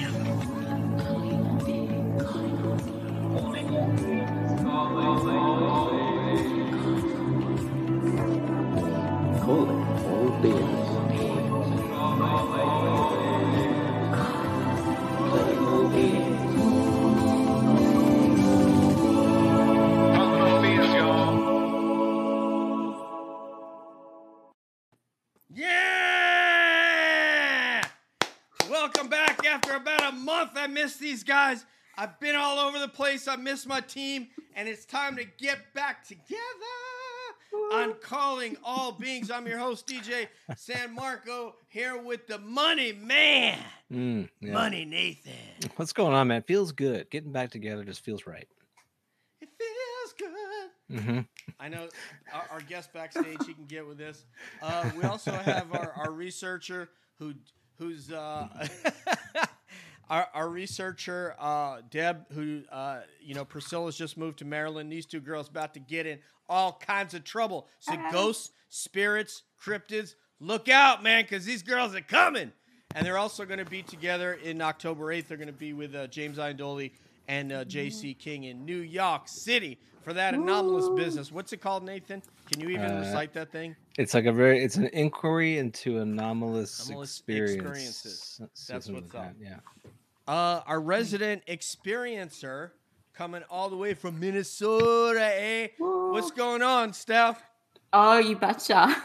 やだ。I've been all over the place. I missed my team, and it's time to get back together I'm Calling All Beings. I'm your host, DJ San Marco, here with the money man, Mm, yeah. Money Nathan. What's going on, man? Feels good. Getting back together just feels right. It feels good. hmm I know our, our guest backstage. He can get with this. Uh, we also have our, our researcher who who's uh, our, our researcher uh, Deb, who uh, you know Priscilla's just moved to Maryland. These two girls about to get in all kinds of trouble. So ghosts, spirits, cryptids, look out, man, because these girls are coming. And they're also going to be together in October 8th. They're going to be with uh, James Iandoli and uh, J.C. King in New York City for that anomalous business. What's it called, Nathan? Can you even Uh, recite that thing? It's like a very. It's an inquiry into anomalous, Anomalous experience. experiences. S- That's something what's like up. that, Yeah. Uh, our resident experiencer coming all the way from Minnesota, eh? What's going on, Steph? Oh, you betcha.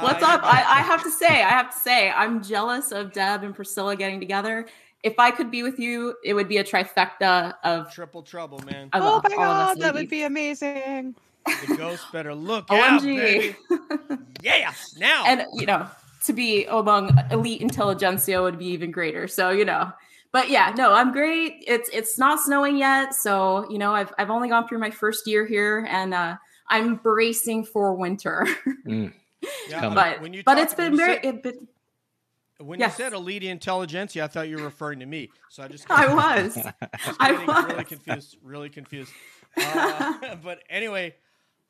What's up? I, I have to say, I have to say, I'm jealous of Deb and Priscilla getting together. If I could be with you, it would be a trifecta of. Triple trouble, man. of Oh my god, that would be amazing. The ghost better look out, baby. Yeah, now. and you know, to be among elite intelligentsia would be even greater. So you know, but yeah, no, I'm great. It's it's not snowing yet, so you know, I've I've only gone through my first year here, and uh, I'm bracing for winter. Mm. Yeah, but when you but talk- it's when been you very. said- It, been, When Yes. you said elite intelligentsia, I thought you were referring to me. So I just I was. Just I getting really confused. Really confused. Uh, but anyway,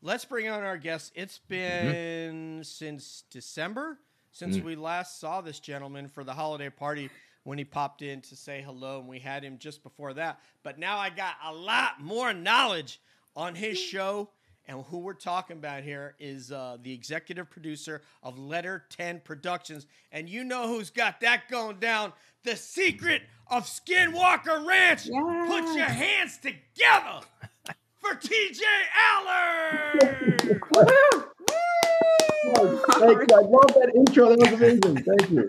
let's bring on our guest. It's Mm-hmm. been since December since Mm. we last saw this gentleman for the holiday party when he popped in to say hello, and we had him just before that. But now I got a lot more knowledge on his show. And who we're talking about here is uh, the executive producer of Letter 10 Productions. And you know who's got that going down? The secret of Skinwalker Ranch. Put your hands together for TJ Allard. Woo! Thank you. I love that intro. That was amazing. Thank you.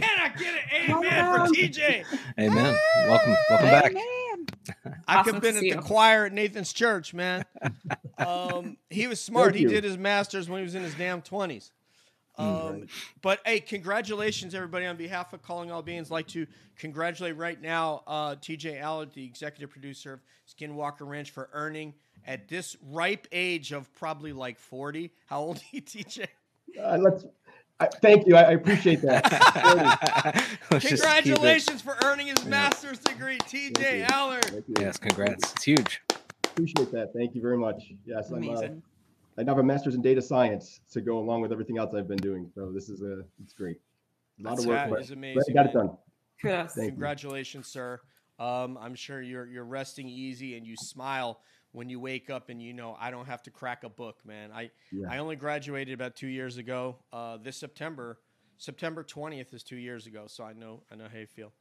Can I get an amen for TJ? Amen. Welcome. Welcome back. Man. I could Awesome have been at the you. choir at Nathan's church, man. Um, he was smart. Thank he you. did his master's when he was in his damn twenties. Um, right. But hey, congratulations, everybody! On behalf of Calling All Beings, like to congratulate right now uh, TJ Allard, the executive producer of Skinwalker Ranch, for earning at this ripe age of probably like forty. How old are you, TJ? Uh, let's. I, thank you. I, I appreciate that. Let's just keep it- Congratulations for earning his master's degree, TJ Thank you. Allard. Yes, congrats. It's huge. Appreciate that. Thank you very much. Yes, I'm. Uh, I now have a master's in data science to go along with everything else I've been doing. So this is a. It's great. A lot of work. That but is glad I amazing. got it done. Yes. Thank you. Congratulations, sir. Um, I'm sure you're you're resting easy and you smile when you wake up and you know I don't have to crack a book, man. I Yeah. I only graduated about two years ago. Uh, this September, September 20th is two years ago, so I know I know how you feel.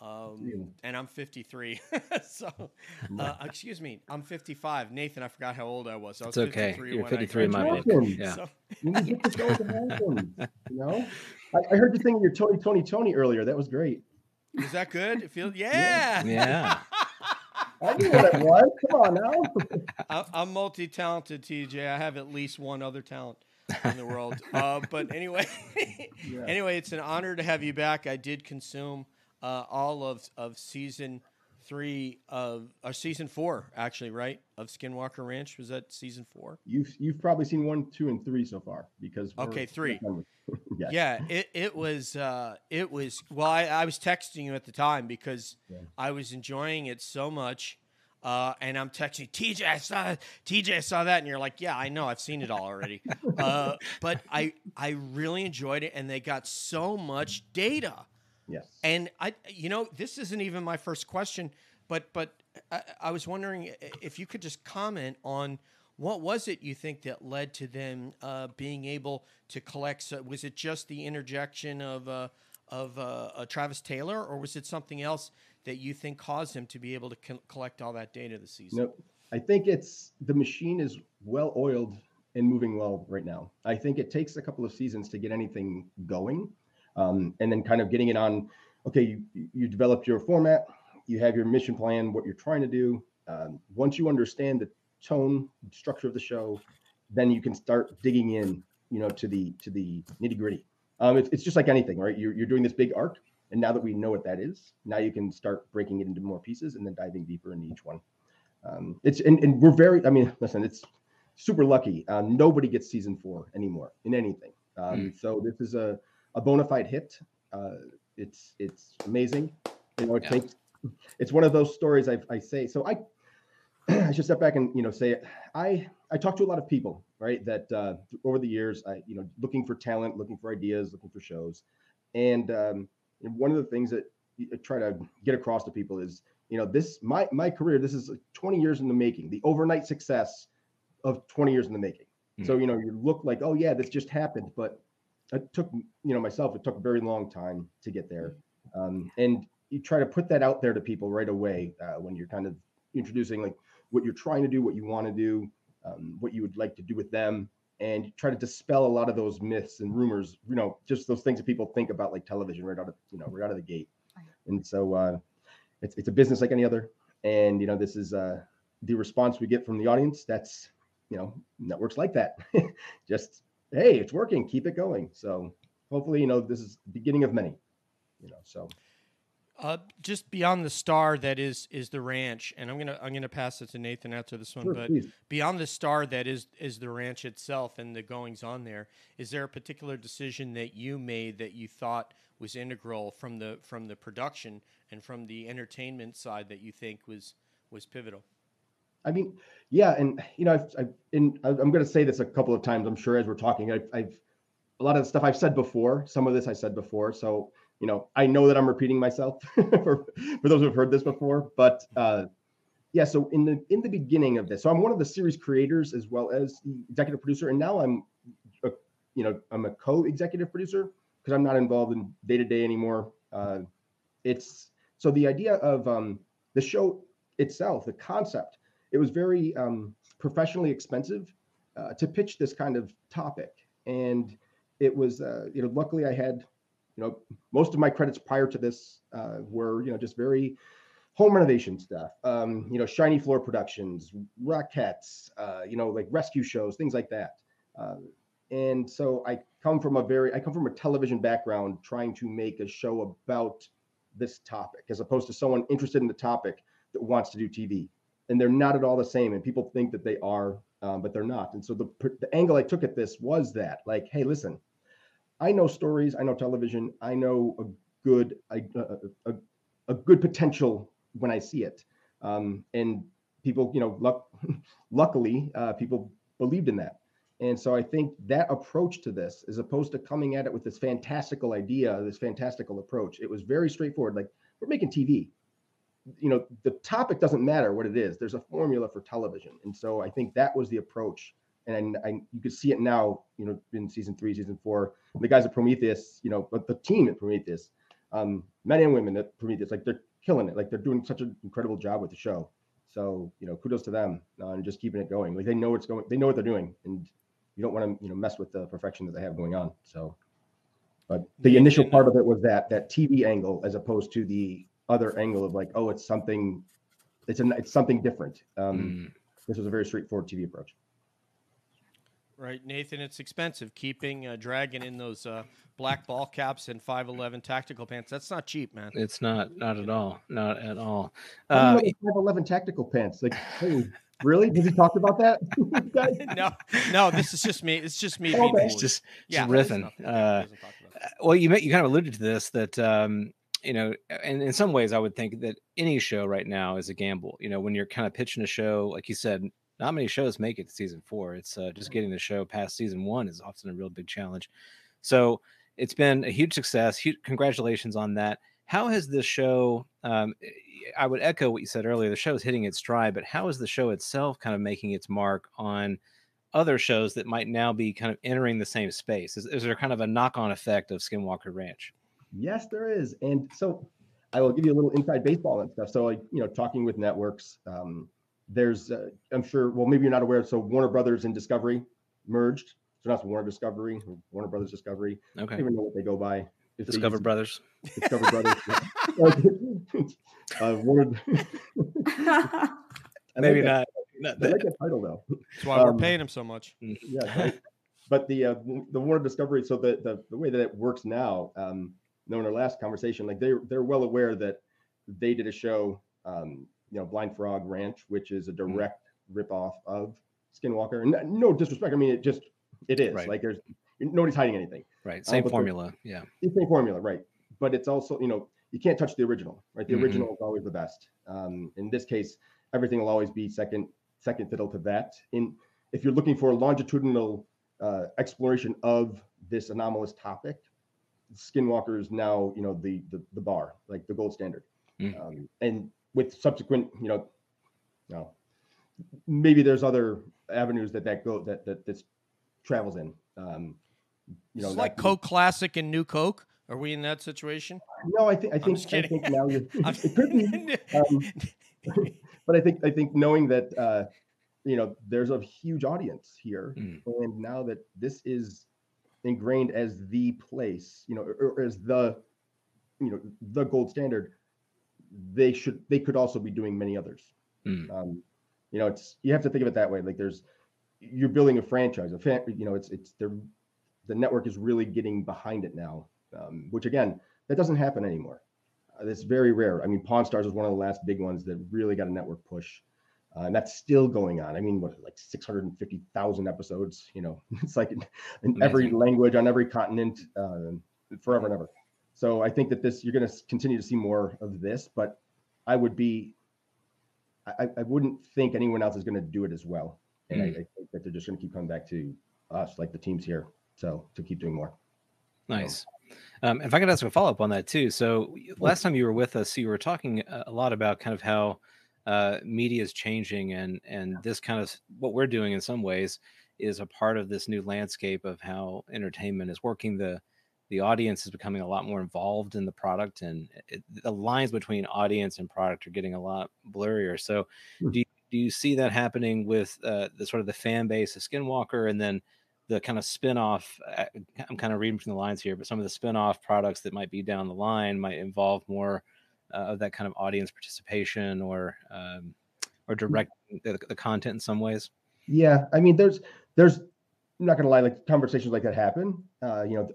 Um, and I'm 53, so uh, excuse me, I'm 55. Nathan, I forgot how old I was. I was It's okay. 53 You're 53 in my book. Yeah. So, You need to get this going You know, I, I heard you singing your Tony Tony Tony earlier. That was great. is that good? It feels yeah. Yeah. I knew what it was. Come on now. I- I'm multi-talented, TJ. I have at least one other talent in the world. Uh, but anyway, Yeah. anyway, it's an honor to have you back. I did consume uh, all of of season three of or season four, actually, right? Of Skinwalker Ranch. Was that season four? You've you've probably seen one, two, and three so far because Okay, three. yeah. Yeah, it, it was uh, it was well. I, I was texting you at the time because Yeah. I was enjoying it so much, uh, and I'm texting TJ. I saw TJ. I saw that, and you're like, yeah, I know. I've seen it all already. uh, but I I really enjoyed it, and they got so much data Yes. And I, you know, this isn't even my first question, but but I, I was wondering if you could just comment on what was it you think that led to them uh, being able to collect? So was it just the interjection of uh, of uh, Travis Taylor, or was it something else that you think caused them to be able to co- collect all that data this season? No, I think it's the machine is well oiled and moving well right now. I think it takes a couple of seasons to get anything going, um, and then kind of getting it on. Okay, you you develop your format, you have your mission plan, what you're trying to do. Um, once you understand the tone, structure of the show, then you can start digging in, you know, to the to the nitty gritty. Um, it's, it's just like anything, right? You're, you're doing this big arc, and now that we know what that is, now you can start breaking it into more pieces and then diving deeper into each one. Um, it's and, and we're very, I mean, listen, it's super lucky. Uh, nobody gets season four anymore in anything. Um, mm. So this is a, a bona fide hit. Uh, it's it's amazing. You know, it yeah. takes. It's one of those stories I, I say. So I I should step back and you know say I I talk to a lot of people right that uh, over the years I you know looking for talent, looking for ideas, looking for shows, and um, one of the things that I try to get across to people is you know this my my career this is 20 years in the making, the overnight success of 20 years in the making. Mm-hmm. So you know you look like oh yeah this just happened, but it took you know myself it took a very long time to get there, um, and you try to put that out there to people right away uh, when you're kind of introducing like what you're trying to do, what you want to do, um, what you would like to do with them, and try to dispel a lot of those myths and rumors. You know, just those things that people think about like television right out of you know right out of the gate. And so uh, it's it's a business like any other, and you know this is uh, the response we get from the audience. That's you know networks like that. just hey, it's working, keep it going. So hopefully, you know this is the beginning of many. You know, so. Uh, just beyond the star that is is the ranch, and I'm gonna I'm gonna pass it to Nathan after this one. Sure, but please. beyond the star that is is the ranch itself and the goings on there, is there a particular decision that you made that you thought was integral from the from the production and from the entertainment side that you think was was pivotal? I mean, yeah, and you know, I've, I've in, I'm going to say this a couple of times. I'm sure as we're talking, I've, I've a lot of the stuff I've said before. Some of this I said before, so you know, I know that I'm repeating myself for, for those who've heard this before, but uh, yeah. So in the in the beginning of this, so I'm one of the series creators as well as executive producer, and now I'm, a, you know, I'm a co-executive producer because I'm not involved in day to day anymore. Uh, it's so the idea of um, the show itself, the concept, it was very um, professionally expensive uh, to pitch this kind of topic, and it was, uh, you know, luckily I had you know, most of my credits prior to this uh, were, you know, just very home renovation stuff. Um, you know, shiny floor productions, Rockettes, uh, you know, like rescue shows, things like that. Uh, and so I come from a very, I come from a television background, trying to make a show about this topic, as opposed to someone interested in the topic that wants to do TV. And they're not at all the same, and people think that they are, um, but they're not. And so the the angle I took at this was that, like, hey, listen, I know stories, I know television, I know a good a, a, a good potential when I see it. Um, and people, you know, luck, luckily, uh, people believed in that. And so I think that approach to this, as opposed to coming at it with this fantastical idea, this fantastical approach, it was very straightforward. Like we're making TV. You know, the topic doesn't matter what it is. There's a formula for television, and so I think that was the approach and I, you could see it now, you know, in season three, season four. The guys at Prometheus, you know, but the team at Prometheus, um, men and women at Prometheus, like they're killing it. Like they're doing such an incredible job with the show. So you know, kudos to them and just keeping it going. Like they know what's going, they know what they're doing, and you don't want to you know mess with the perfection that they have going on. So, but the initial part of it was that that TV angle as opposed to the other angle of like, oh, it's something, it's a it's something different. Um, mm. This was a very straightforward TV approach. Right, Nathan, it's expensive keeping a dragon in those uh, black ball caps and 5'11 tactical pants. That's not cheap, man. It's not, not at all. Not at all. Uh, 5'11 tactical pants. Like, hey, really? Did he talk about that? no, no, this is just me. It's just me. Okay. It's just, yeah, riffing. Uh, well, you, you kind of alluded to this that, um, you know, and in some ways, I would think that any show right now is a gamble. You know, when you're kind of pitching a show, like you said, not many shows make it to season four. It's uh, just getting the show past season one is often a real big challenge. So it's been a huge success. Huge, congratulations on that. How has this show? Um, I would echo what you said earlier. The show is hitting its stride, but how is the show itself kind of making its mark on other shows that might now be kind of entering the same space? Is, is there kind of a knock-on effect of Skinwalker Ranch? Yes, there is. And so I will give you a little inside baseball and stuff. So, like, you know, talking with networks, um, there's, uh, I'm sure, well, maybe you're not aware. So, Warner Brothers and Discovery merged. So, that's Warner Discovery, Warner Brothers Discovery. Okay. I don't even know what they go by. If Discover Brothers. Discover Brothers. uh, Warner. maybe not. not I like that title though. That's why we're paying him so much. Yeah, right. but the uh, the Warner Discovery. So the, the the way that it works now, um, knowing our last conversation, like they they're well aware that they did a show, um, you know, Blind Frog Ranch, which is a direct mm. ripoff of Skinwalker. And no disrespect, I mean it just it is right. like there's nobody's hiding anything. Right. Same um, formula. Yeah. Same formula, right? But it's also you know you can't touch the original, right? The mm-hmm. original is always the best. Um, in this case, everything will always be second second fiddle to that. In if you're looking for a longitudinal uh, exploration of this anomalous topic, Skinwalker is now you know the the, the bar, like the gold standard. Mm. Um, and with subsequent, you know, you know, maybe there's other avenues that that go that that this travels in. Um, you know, it's like Coke Classic and New Coke. Are we in that situation? No, I think I think I think now you're, it could be. Um, but I think I think knowing that uh, you know there's a huge audience here, mm. and now that this is ingrained as the place, you know, or, or as the you know the gold standard, they should they could also be doing many others. Mm. Um, you know, it's you have to think of it that way. Like there's you're building a franchise, a fan, you know, it's it's they're the network is really getting behind it now, um, which again, that doesn't happen anymore. Uh, it's very rare. I mean, Pawn Stars was one of the last big ones that really got a network push. Uh, and that's still going on. I mean, what like 650,000 episodes? You know, it's like in, in every language on every continent, uh, forever and ever. So I think that this you're going to continue to see more of this, but I would be, I, I wouldn't think anyone else is going to do it as well, and mm. I, I, think that they're just going to keep coming back to us, like the teams here. So to keep doing more. Nice. Um, if I could ask a follow up on that too. So last time you were with us, you were talking a lot about kind of how uh, media is changing, and and this kind of what we're doing in some ways is a part of this new landscape of how entertainment is working. The the audience is becoming a lot more involved in the product, and it, the lines between audience and product are getting a lot blurrier. So, hmm. do you, do you see that happening with uh, the sort of the fan base of Skinwalker, and then the kind of spin-off uh, i'm kind of reading from the lines here but some of the spin-off products that might be down the line might involve more of that kind of audience participation or um, or mm. direct the, the, content in some ways yeah i mean there's there's I'm not gonna lie like conversations like that happen uh, you know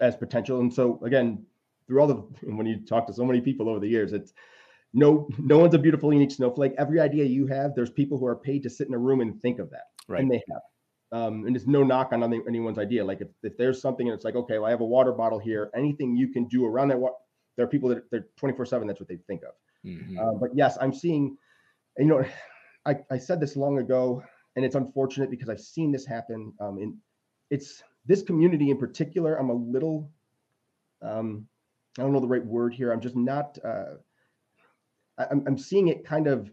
as potential and so again through all the when you talk to so many people over the years it's no no one's a beautiful unique snowflake every idea you have there's people who are paid to sit in a room and think of that right and they have um, and it's no knock on anyone's idea. Like if, if there's something and it's like, okay, well, I have a water bottle here. Anything you can do around that water. There are people that they're 24 seven. That's what they think of. Mm-hmm. Uh, but yes, I'm seeing, you know, I, I said this long ago and it's unfortunate because I've seen this happen. Um, in it's this community in particular. I'm a little, um, I don't know the right word here. I'm just not, uh, I, I'm, I'm seeing it kind of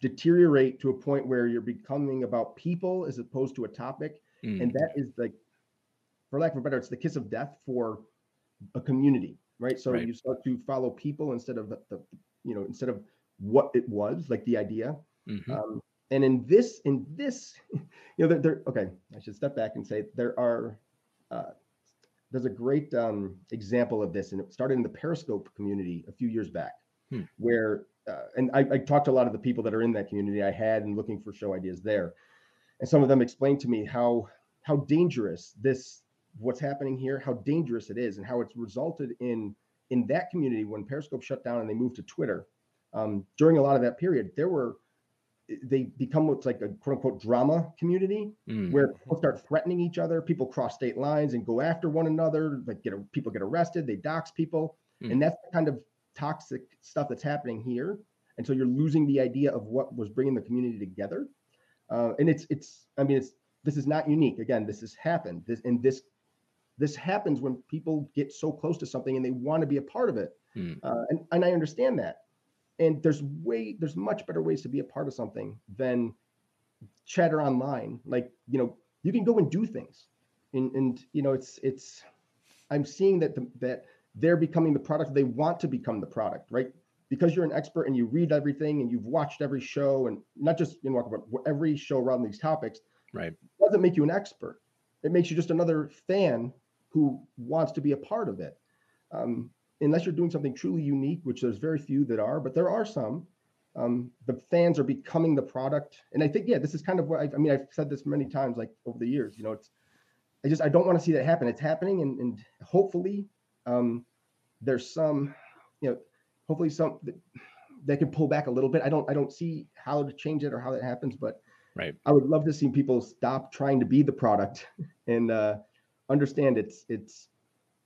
deteriorate to a point where you're becoming about people as opposed to a topic. Mm. And that is like, for lack of a better, it's the kiss of death for a community, right? So right. you start to follow people instead of the, the, you know, instead of what it was, like the idea. Mm-hmm. Um, and in this, in this, you know, there, there, okay, I should step back and say there are, uh, there's a great um, example of this, and it started in the Periscope community a few years back, hmm. where uh, and I, I talked to a lot of the people that are in that community I had and looking for show ideas there. And some of them explained to me how how dangerous this what's happening here, how dangerous it is, and how it's resulted in in that community when Periscope shut down and they moved to Twitter. Um, during a lot of that period, there were they become what's like a quote unquote drama community mm. where people start threatening each other. People cross state lines and go after one another. Like get a, people get arrested, they dox people, mm. and that's the kind of toxic stuff that's happening here and so you're losing the idea of what was bringing the community together uh, and it's it's i mean it's this is not unique again this has happened this in this this happens when people get so close to something and they want to be a part of it. Hmm. Uh, and, and I understand that. And there's way, there's much better ways to be a part of something than chatter online. Like, you know, you can go and do things. And, and you know, it's, it's, I'm seeing that, the, that they're becoming the product they want to become the product, right? Because you're an expert and you read everything and you've watched every show and not just in Walk but every show around these topics, right? Doesn't make you an expert. It makes you just another fan who wants to be a part of it. Um, unless you're doing something truly unique, which there's very few that are, but there are some. Um, the fans are becoming the product, and I think yeah, this is kind of what I, I mean. I've said this many times, like over the years. You know, it's I just I don't want to see that happen. It's happening, and, and hopefully um, there's some, you know, hopefully some that, that can pull back a little bit. I don't I don't see how to change it or how that happens, but right. I would love to see people stop trying to be the product and uh, understand it's it's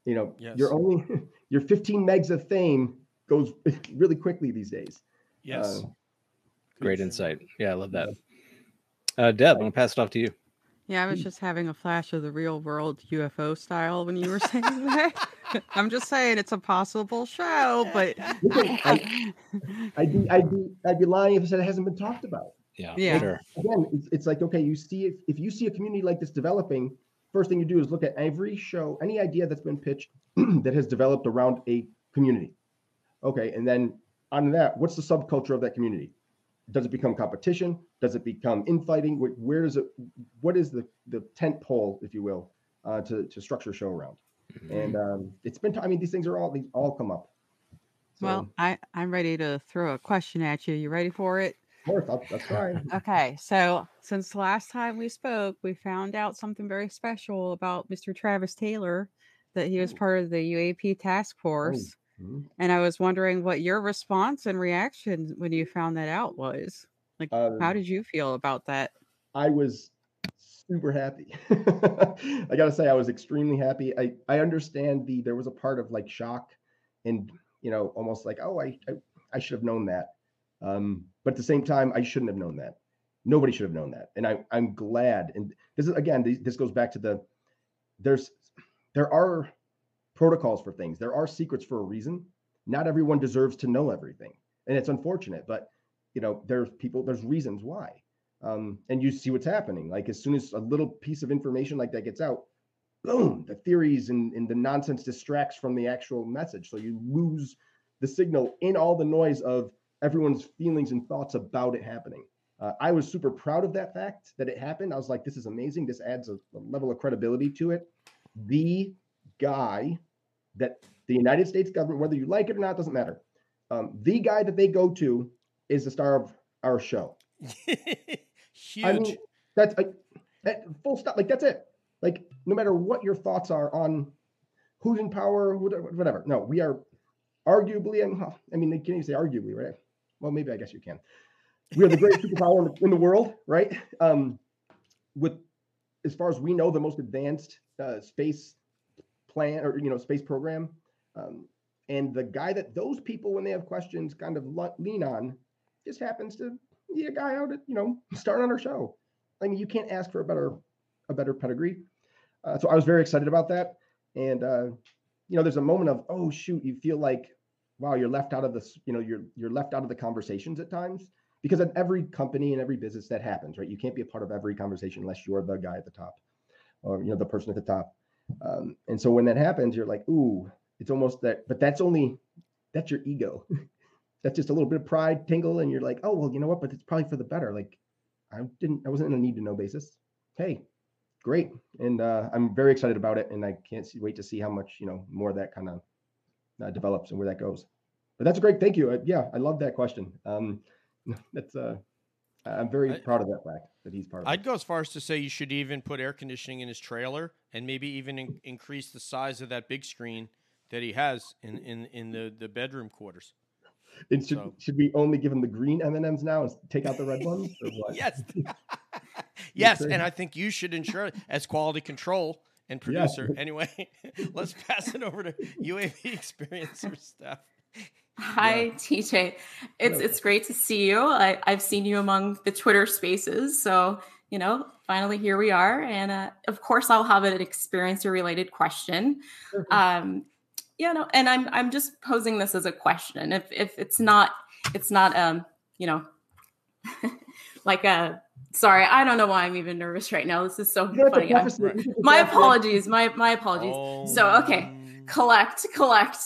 you know yes. you're only your 15 megs of fame goes really quickly these days. Yes. Uh, Great insight. Yeah, I love that. Uh, Deb, I'm gonna pass it off to you. Yeah, I was just having a flash of the real world UFO style when you were saying that. I'm just saying it's a possible show, but I, would be I'd be I'd be lying if I said it hasn't been talked about. Yeah, yeah. Sure. Again, it's, it's like okay, you see if, if you see a community like this developing, first thing you do is look at every show, any idea that's been pitched that has developed around a community. Okay, and then on that, what's the subculture of that community? Does it become competition? Does it become infighting? Where does it? What is the the tent pole, if you will, uh, to to structure show around? Mm-hmm. And um, it's been. T- I mean, these things are all these all come up. So, well, I I'm ready to throw a question at you. You ready for it? Course, that's fine. Okay, so since the last time we spoke, we found out something very special about Mr. Travis Taylor, that he was part of the UAP task force. Oh. Mm-hmm. And I was wondering what your response and reaction when you found that out was. Like, um, how did you feel about that? I was super happy. I gotta say, I was extremely happy. I I understand the there was a part of like shock, and you know, almost like, oh, I I, I should have known that. Um, but at the same time, I shouldn't have known that. Nobody should have known that. And I, I'm glad. And this is again, this goes back to the there's there are protocols for things. There are secrets for a reason. Not everyone deserves to know everything. And it's unfortunate, but you know, there's people, there's reasons why. Um, and you see what's happening. Like as soon as a little piece of information like that gets out, boom, the theories and, and the nonsense distracts from the actual message. So you lose the signal in all the noise of everyone's feelings and thoughts about it happening. Uh, I was super proud of that fact that it happened. I was like, this is amazing. This adds a, a level of credibility to it. The guy that the United States government, whether you like it or not, doesn't matter. Um, the guy that they go to is the star of our show. Huge. I mean, that's like that full stop. Like that's it. Like no matter what your thoughts are on who's in power, whatever. No, we are arguably, I mean, can you say arguably, right? Well, maybe I guess you can. We are the greatest superpower in the, world, right? Um, with, as far as we know, the most advanced uh, space plan or you know space program. Um, and the guy that those people, when they have questions, kind of lean on, just happens to be a guy out at you know starting on our show. I mean, you can't ask for a better a better pedigree. Uh, so I was very excited about that, and uh, you know, there's a moment of oh shoot, you feel like wow, you're left out of this, you know, you're you're left out of the conversations at times because at every company and every business that happens, right? You can't be a part of every conversation unless you're the guy at the top or you know the person at the top. Um, and so when that happens, you're like, ooh, it's almost that, but that's only that's your ego. that's just a little bit of pride tingle, and you're like, oh well, you know what? But it's probably for the better. Like I didn't, I wasn't in a need to know basis. Hey, great, and uh, I'm very excited about it, and I can't see, wait to see how much you know more of that kind of uh, develops and where that goes. But that's a great. Thank you. Uh, yeah, I love that question. Um, that's uh, I'm very I, proud of that fact that he's part of. I'd it. go as far as to say you should even put air conditioning in his trailer and maybe even in, increase the size of that big screen that he has in in, in the the bedroom quarters. And should so. should we only give him the green M and M's now and take out the red ones? yes, yes, and I think you should ensure as quality control and producer. Yeah. Anyway, let's pass it over to UAP experiencer Steph. Hi, yeah. TJ. It's it's great to see you. I, I've seen you among the Twitter spaces, so you know, finally here we are. And uh, of course, I'll have an experiencer related question. Mm-hmm. Um, you know, and I'm I'm just posing this as a question. If if it's not it's not um you know like a sorry i don't know why i'm even nervous right now. This is so funny. My apologies my my apologies. Oh. so okay collect collect.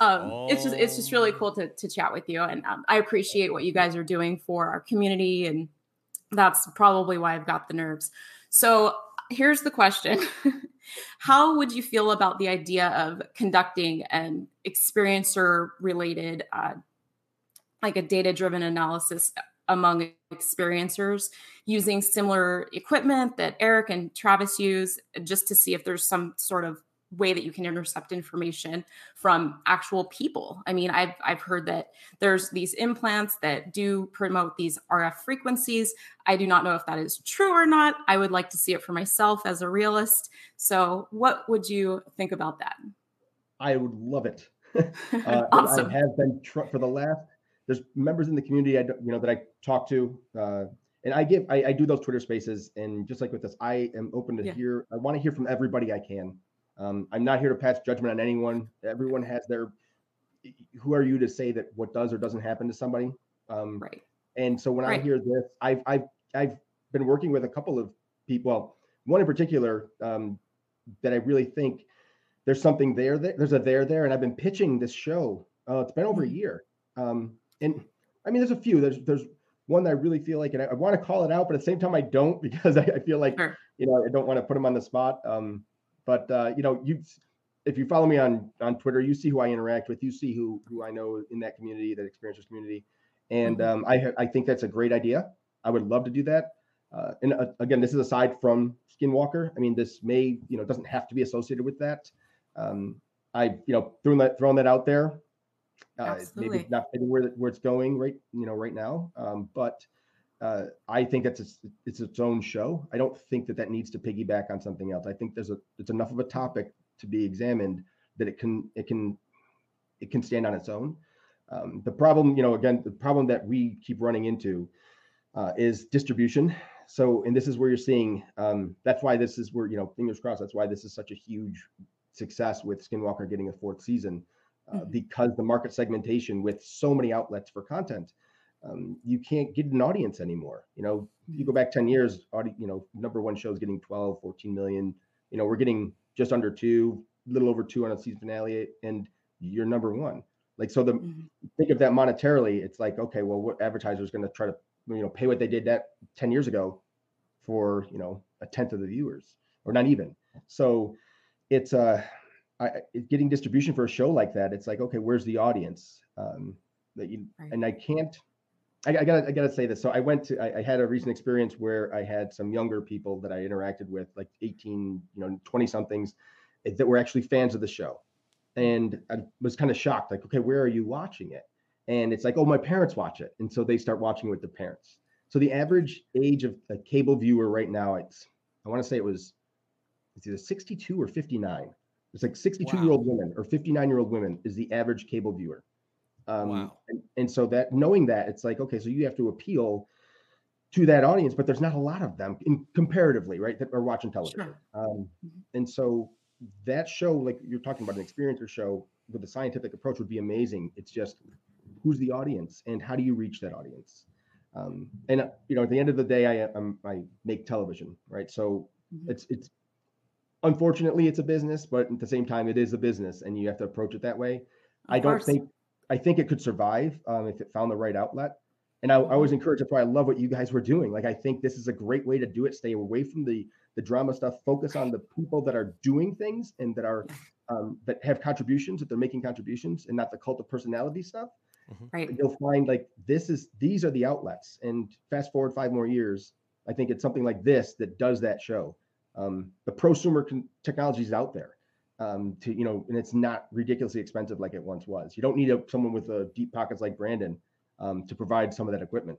Um oh. it's just it's just really cool to, to chat with you and um, i appreciate what you guys are doing for our community and that's probably why i've got the nerves. So here's the question. How would you feel about the idea of conducting an experiencer related uh, like a data driven analysis among experiencers using similar equipment that Eric and Travis use just to see if there's some sort of way that you can intercept information from actual people. I mean, I've I've heard that there's these implants that do promote these RF frequencies. I do not know if that is true or not. I would like to see it for myself as a realist. So, what would you think about that? I would love it. uh, awesome. I have been tr- for the last there's members in the community I you know that I talk to, uh, and I give I, I, do those Twitter spaces, and just like with this, I am open to yeah. hear. I want to hear from everybody I can. Um, I'm not here to pass judgment on anyone. Everyone has their. Who are you to say that what does or doesn't happen to somebody? Um, right. And so when right. I hear this, I've I've I've been working with a couple of people. Well, one in particular um, that I really think there's something there, there. There's a there there, and I've been pitching this show. Uh, it's been over a mm-hmm. year. Um, and I mean, there's a few. There's there's one that I really feel like, and I, I want to call it out, but at the same time, I don't because I, I feel like sure. you know I don't want to put him on the spot. Um, but uh, you know, you if you follow me on on Twitter, you see who I interact with. You see who who I know in that community, that experiencers community, and mm-hmm. um, I I think that's a great idea. I would love to do that. Uh, and uh, again, this is aside from Skinwalker. I mean, this may you know doesn't have to be associated with that. Um, I you know throwing that throwing that out there. Uh, maybe not where where it's going right you know right now, um, but uh, I think it's its, it's its own show. I don't think that that needs to piggyback on something else. I think there's a it's enough of a topic to be examined that it can it can it can stand on its own. Um, the problem, you know, again, the problem that we keep running into uh, is distribution. So, and this is where you're seeing. Um, that's why this is where you know, fingers crossed. That's why this is such a huge success with Skinwalker getting a fourth season uh, mm-hmm. because the market segmentation with so many outlets for content, um, you can't get an audience anymore. You know, you go mm-hmm. back 10 years, audi- you know, number one show is getting 12, 14 million. You know, we're getting just under two, little over two on a season finale, and you're number one. Like, so the mm-hmm. think of that monetarily, it's like, okay, well, what advertiser is going to try to, you know, pay what they did that 10 years ago for, you know, a tenth of the viewers or not even. So it's, uh, I, getting distribution for a show like that, it's like, okay, where's the audience? Um, that you right. and I can't. I, I, gotta I gotta say this. So I went to I, I, had a recent experience where I had some younger people that I interacted with, like 18, you know, 20 somethings, eh, that were actually fans of the show, and I was kind of shocked. Like, okay, where are you watching it? And it's like, oh, my parents watch it, and so they start watching with the parents. So the average age of a cable viewer right now, it's I want to say it was it's either 62 or 59 it's like 62 wow. year old women or 59 year old women is the average cable viewer. Um, wow. And, and, so that knowing that it's like, okay, so you have to appeal to that audience, but there's not a lot of them in comparatively, right? That are watching television. Sure. Um, mm-hmm. and so that show, like you're talking about an experiencer show with a scientific approach would be amazing. It's just who's the audience and how do you reach that audience? Um, and uh, you know, at the end of the day, I, I'm, I make television, right? So mm-hmm. it's, it's unfortunately it's a business but at the same time it is a business and you have to approach it that way. Of i don't course. think i think it could survive um, if it found the right outlet. And I, I was mm-hmm. encouraged why i love what you guys were doing. Like i think this is a great way to do it stay away from the the drama stuff focus on the people that are doing things and that are um, that have contributions that they're making contributions and not the cult of personality stuff. Mm-hmm. right. You'll find like this is these are the outlets. And fast forward five more years i think it's something like this that does that show um, the prosumer con- technology is out there um, to you know, and it's not ridiculously expensive like it once was. You don't need a, someone with a deep pockets like Brandon um, to provide some of that equipment.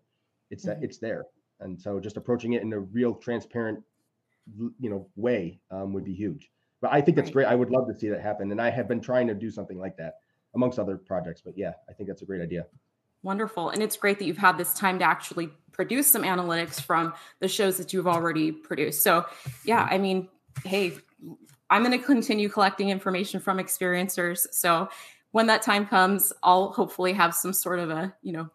It's mm-hmm. that it's there, and so just approaching it in a real transparent, you know, way um, would be huge. But I think that's great. I would love to see that happen, and I have been trying to do something like that amongst other projects. But yeah, I think that's a great idea. Wonderful. And it's great that you've had this time to actually produce some analytics from the shows that you've already produced. So, yeah, I mean, hey, I'm going to continue collecting information from experiencers. So, when that time comes, I'll hopefully have some sort of a, you know,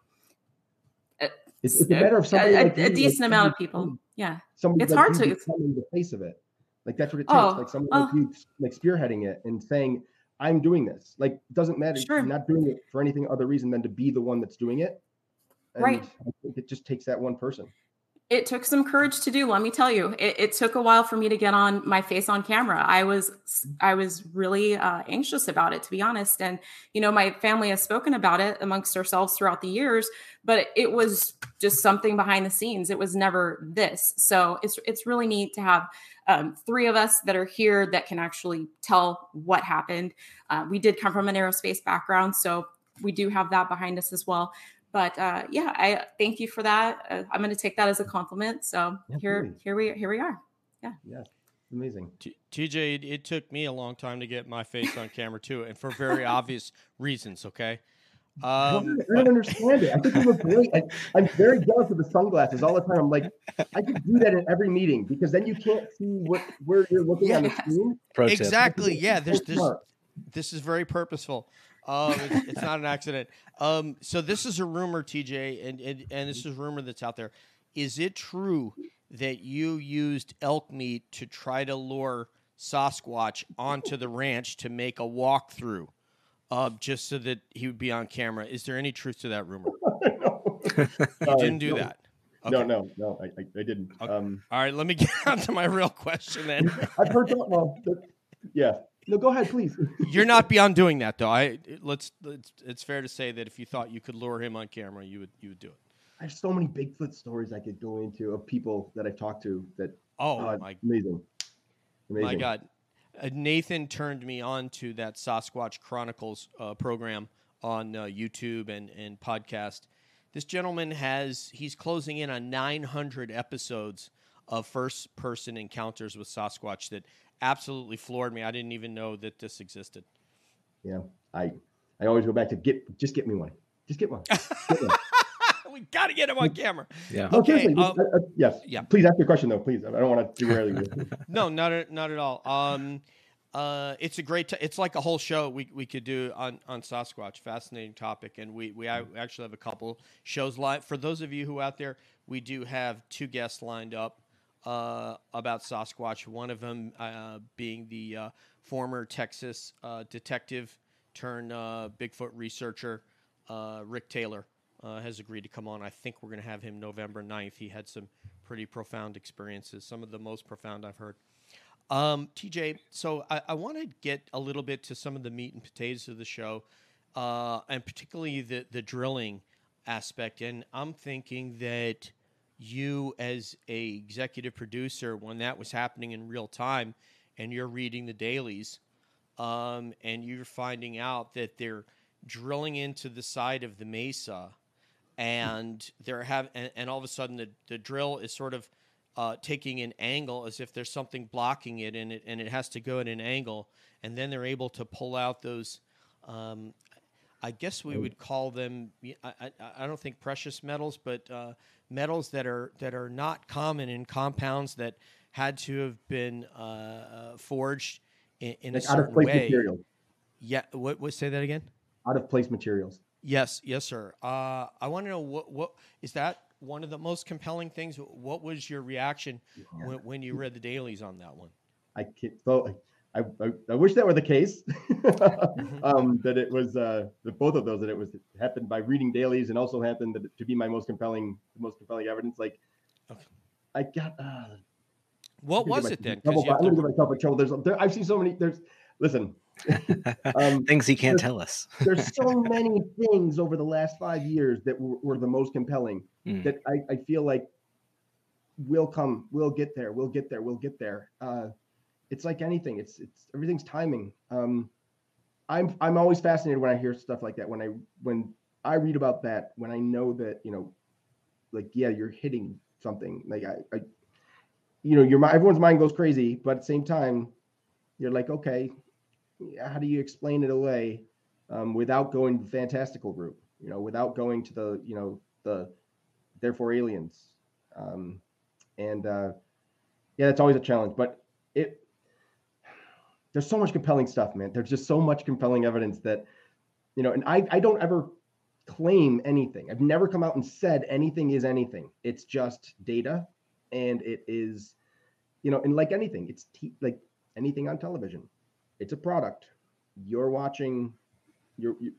a, it's, it's a matter of somebody a, like a decent like amount of people. Yeah. Somebody it's like hard to becoming the face of it. Like that's what it takes. Oh, like someone oh. like you, like spearheading it and saying, "I'm doing this." Like it doesn't matter. Sure. You're not doing it for anything other reason than to be the one that's doing it. And Right. It just takes that one person. It took some courage to do let me tell you. It, it took a while for me to get on my face on camera. I was i was really uh, anxious about it to be honest. And you know my family has spoken about it amongst ourselves throughout the years but it was just something behind the scenes. It was never this. So it's it's really neat to have um, three of us that are here that can actually tell what happened. Uh, we did come from an aerospace background so we do have that behind us as well but uh, yeah, I thank you for that. Uh, I'm going to take that as a compliment. So here, Absolutely. here we here we are. Yeah, Yeah. amazing. T- TJ, it, it took me a long time to get my face on camera too, and for very obvious reasons. Okay. I Um, don't, I don't understand it. I think you look great. I, I'm very jealous of the sunglasses all the time. I'm like, I could do that in every meeting because then you can't see what where you're looking on the screen. Pro exactly. Yeah. There's So this. smart. This is very purposeful. Um, it's, it's not an accident. Um, so this is a rumor, TJ, and, and and this is a rumor that's out there. Is it true that you used elk meat to try to lure Sasquatch onto the ranch to make a walkthrough, uh, just so that he would be on camera? Is there any truth to that rumor? No. You didn't do no. that. No, Okay. no, no, I, I, I didn't. Okay. Um, All right, let me get on to my real question then. I've heard that. Well, yeah. No, go ahead, please. You're not beyond doing that, though. I let's, let's. It's fair to say that if you thought you could lure him on camera, you would you would do it. I have so many Bigfoot stories I could go into of people that I've talked to that Oh uh, my amazing. Amazing. My God, uh, Nathan turned me on to that Sasquatch Chronicles uh, program on uh, YouTube and and podcast. This gentleman has he's closing in on 900 episodes of first person encounters with Sasquatch that absolutely floored me. I didn't even know that this existed. Yeah. I I always go back to get just get me one. Just get one. Get one. we got to get him on camera. Yeah. No, Okay, seriously, um, uh, uh, yes. yeah. Please ask your question though, please. I don't want to derail you. No, not at, not at all. Um, uh, it's a great. T- it's like a whole show we, we could do on, on Sasquatch. Fascinating topic, and we we I actually have a couple shows live. For those of you who out there, we do have two guests lined up uh, about Sasquatch. One of them uh, being the uh, former Texas uh, detective turned uh, Bigfoot researcher uh, Rick Taylor. Has agreed to come on. I think we're going to have him November 9th. He had some pretty profound experiences, some of the most profound I've heard. Um, TJ, so I, I want to get a little bit to some of the meat and potatoes of the show, and particularly the the drilling aspect. And I'm thinking that you, as a executive producer, when that was happening in real time, and you're reading the dailies, um, and you're finding out that they're drilling into the side of the mesa, and they're have and, and all of a sudden the, the drill is sort of uh, taking an angle as if there's something blocking it and it and it has to go at an angle and then they're able to pull out those um, I guess we would call them I, I, I don't think precious metals but uh, metals that are that are not common in compounds that had to have been uh, uh, forged in, in a like out of certain place way. materials. Yeah, what what say that again? Out of place materials. Yes, yes, sir. Uh, I want to know what what is that one of the most compelling things? What was your reaction when, when you read the dailies on that one? I can't so I, I, I wish that were the case. Mm-hmm. um, that it was uh, that both of those that it was happened by reading dailies and also happened that it- to be my most compelling the most compelling evidence. Like Okay. I got uh, What was it then? myself- you have I'm gonna to- give myself a trouble. There's there, I've seen so many. There's listen. Um, Things he can't tell us. there's so many things over the last five years that were, were the most compelling Mm. that I, I feel like we'll come we'll get there we'll get there we'll get there uh it's like anything it's it's everything's timing um i'm i'm always fascinated when i hear stuff like that when i when i read about that when i know that you know like yeah you're hitting something like i, I you know your everyone's mind goes crazy but at the same time you're like okay how do you explain it away um, without going the fantastical route you know, without going to the, you know, the therefore aliens. Um, and uh, yeah, it's always a challenge, but it there's so much compelling stuff, man. There's just so much compelling evidence that, you know, and I I don't ever claim anything. I've never come out and said anything is anything. It's just data, and it is, you know, and like anything, it's t- like anything on television. It's a product. You're watching. You're, you,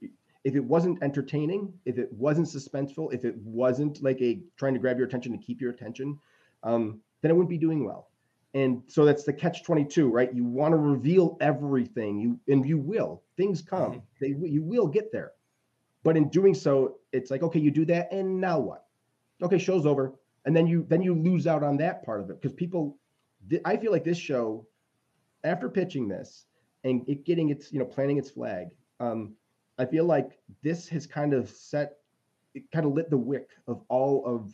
if it wasn't entertaining, if it wasn't suspenseful, if it wasn't like a trying to grab your attention to keep your attention, um, then it wouldn't be doing well. And so that's the catch 22, right? You want to reveal everything, you and you will. Things come. Mm-hmm. They you will get there. But in doing so, it's like, okay, you do that, and now what? Okay, show's over. And then you then you lose out on that part of it because people I feel like this show, after pitching this and it getting its, you know, planting its flag, um, I feel like this has kind of set, it kind of lit the wick of all of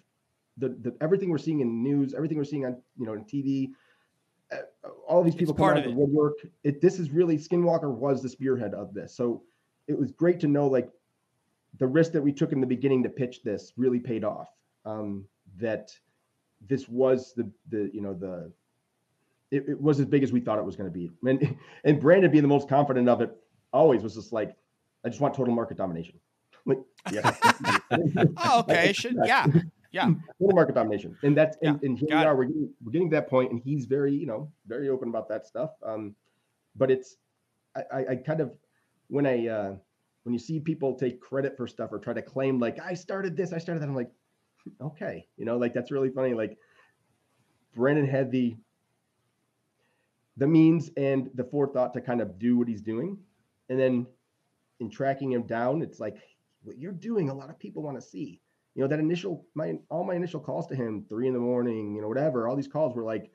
the, the everything we're seeing in news, everything we're seeing on you know in TV, all these people coming out of the woodwork. It this is really Skinwalker was the spearhead of this, so it was great to know like the risk that we took in the beginning to pitch this really paid off. Um, that this was the the you know the it, it was as big as we thought it was going to be, and and Brandon being the most confident of it always was just like I just want total market domination. Like, yeah. oh, okay. Should yeah. Yeah. Total market domination. And that's yeah. and, and here Got we are. We're getting we're getting to that point, and he's very, you know, very open about that stuff. Um, but it's I, I, I kind of when I uh when you see people take credit for stuff or try to claim like I started this, I started that, I'm like, okay, you know, like that's really funny. Like Brandon had the the means and the forethought to kind of do what he's doing. And then in tracking him down, it's like what you're doing, a lot of people want to see. You know, that initial my all my initial calls to him, three in the morning, you know, whatever, all these calls were like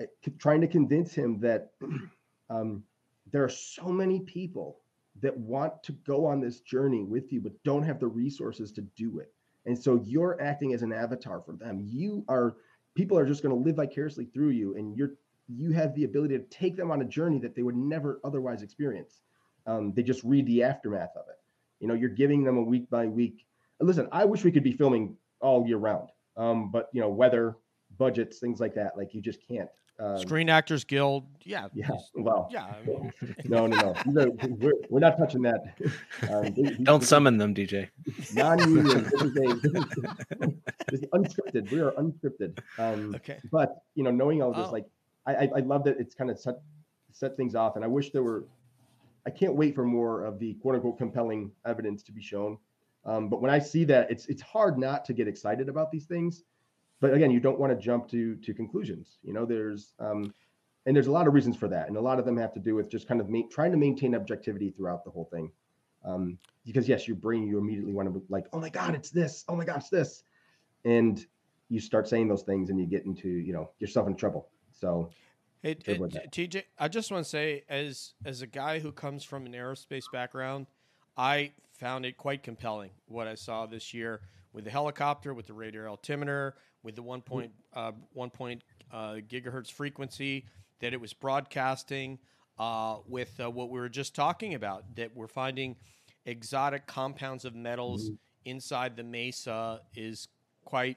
eh, trying to convince him that um, there are so many people that want to go on this journey with you, but don't have the resources to do it. And so you're acting as an avatar for them. You are people are just going to live vicariously through you, and you're you have the ability to take them on a journey that they would never otherwise experience. Um, they just read the aftermath of it. You know, you're giving them a week by week. Listen, I wish we could be filming all year round, um, but you know, weather, budgets, things like that, like you just can't. Um, Screen Actors Guild, yeah, yeah, well, yeah. no, no, no, we're, we're not touching that. Um, Don't summon them, DJ. Non-union. this is a this is, this is unscripted. We are unscripted. Um, okay. But you know, knowing all this, oh. like, I, I love that it's kind of set set things off, and I wish there were I can't wait for more of the quote unquote compelling evidence to be shown. Um, but when I see that, it's it's hard not to get excited about these things. But again, you don't want to jump to to conclusions. You know, there's um, and there's a lot of reasons for that, and a lot of them have to do with just kind of ma- trying to maintain objectivity throughout the whole thing. Um, because yes, your brain you immediately want to like, oh my god, it's this. Oh my god, it's this, and you start saying those things, and you get into you know yourself in trouble. So Hey, hey TJ, I just want to say, as as a guy who comes from an aerospace background, I found it quite compelling what I saw this year with the helicopter, with the radar altimeter, with the one point uh, one point uh, gigahertz frequency that it was broadcasting, uh, with uh, what we were just talking about that we're finding exotic compounds of metals mm-hmm. inside the mesa is quite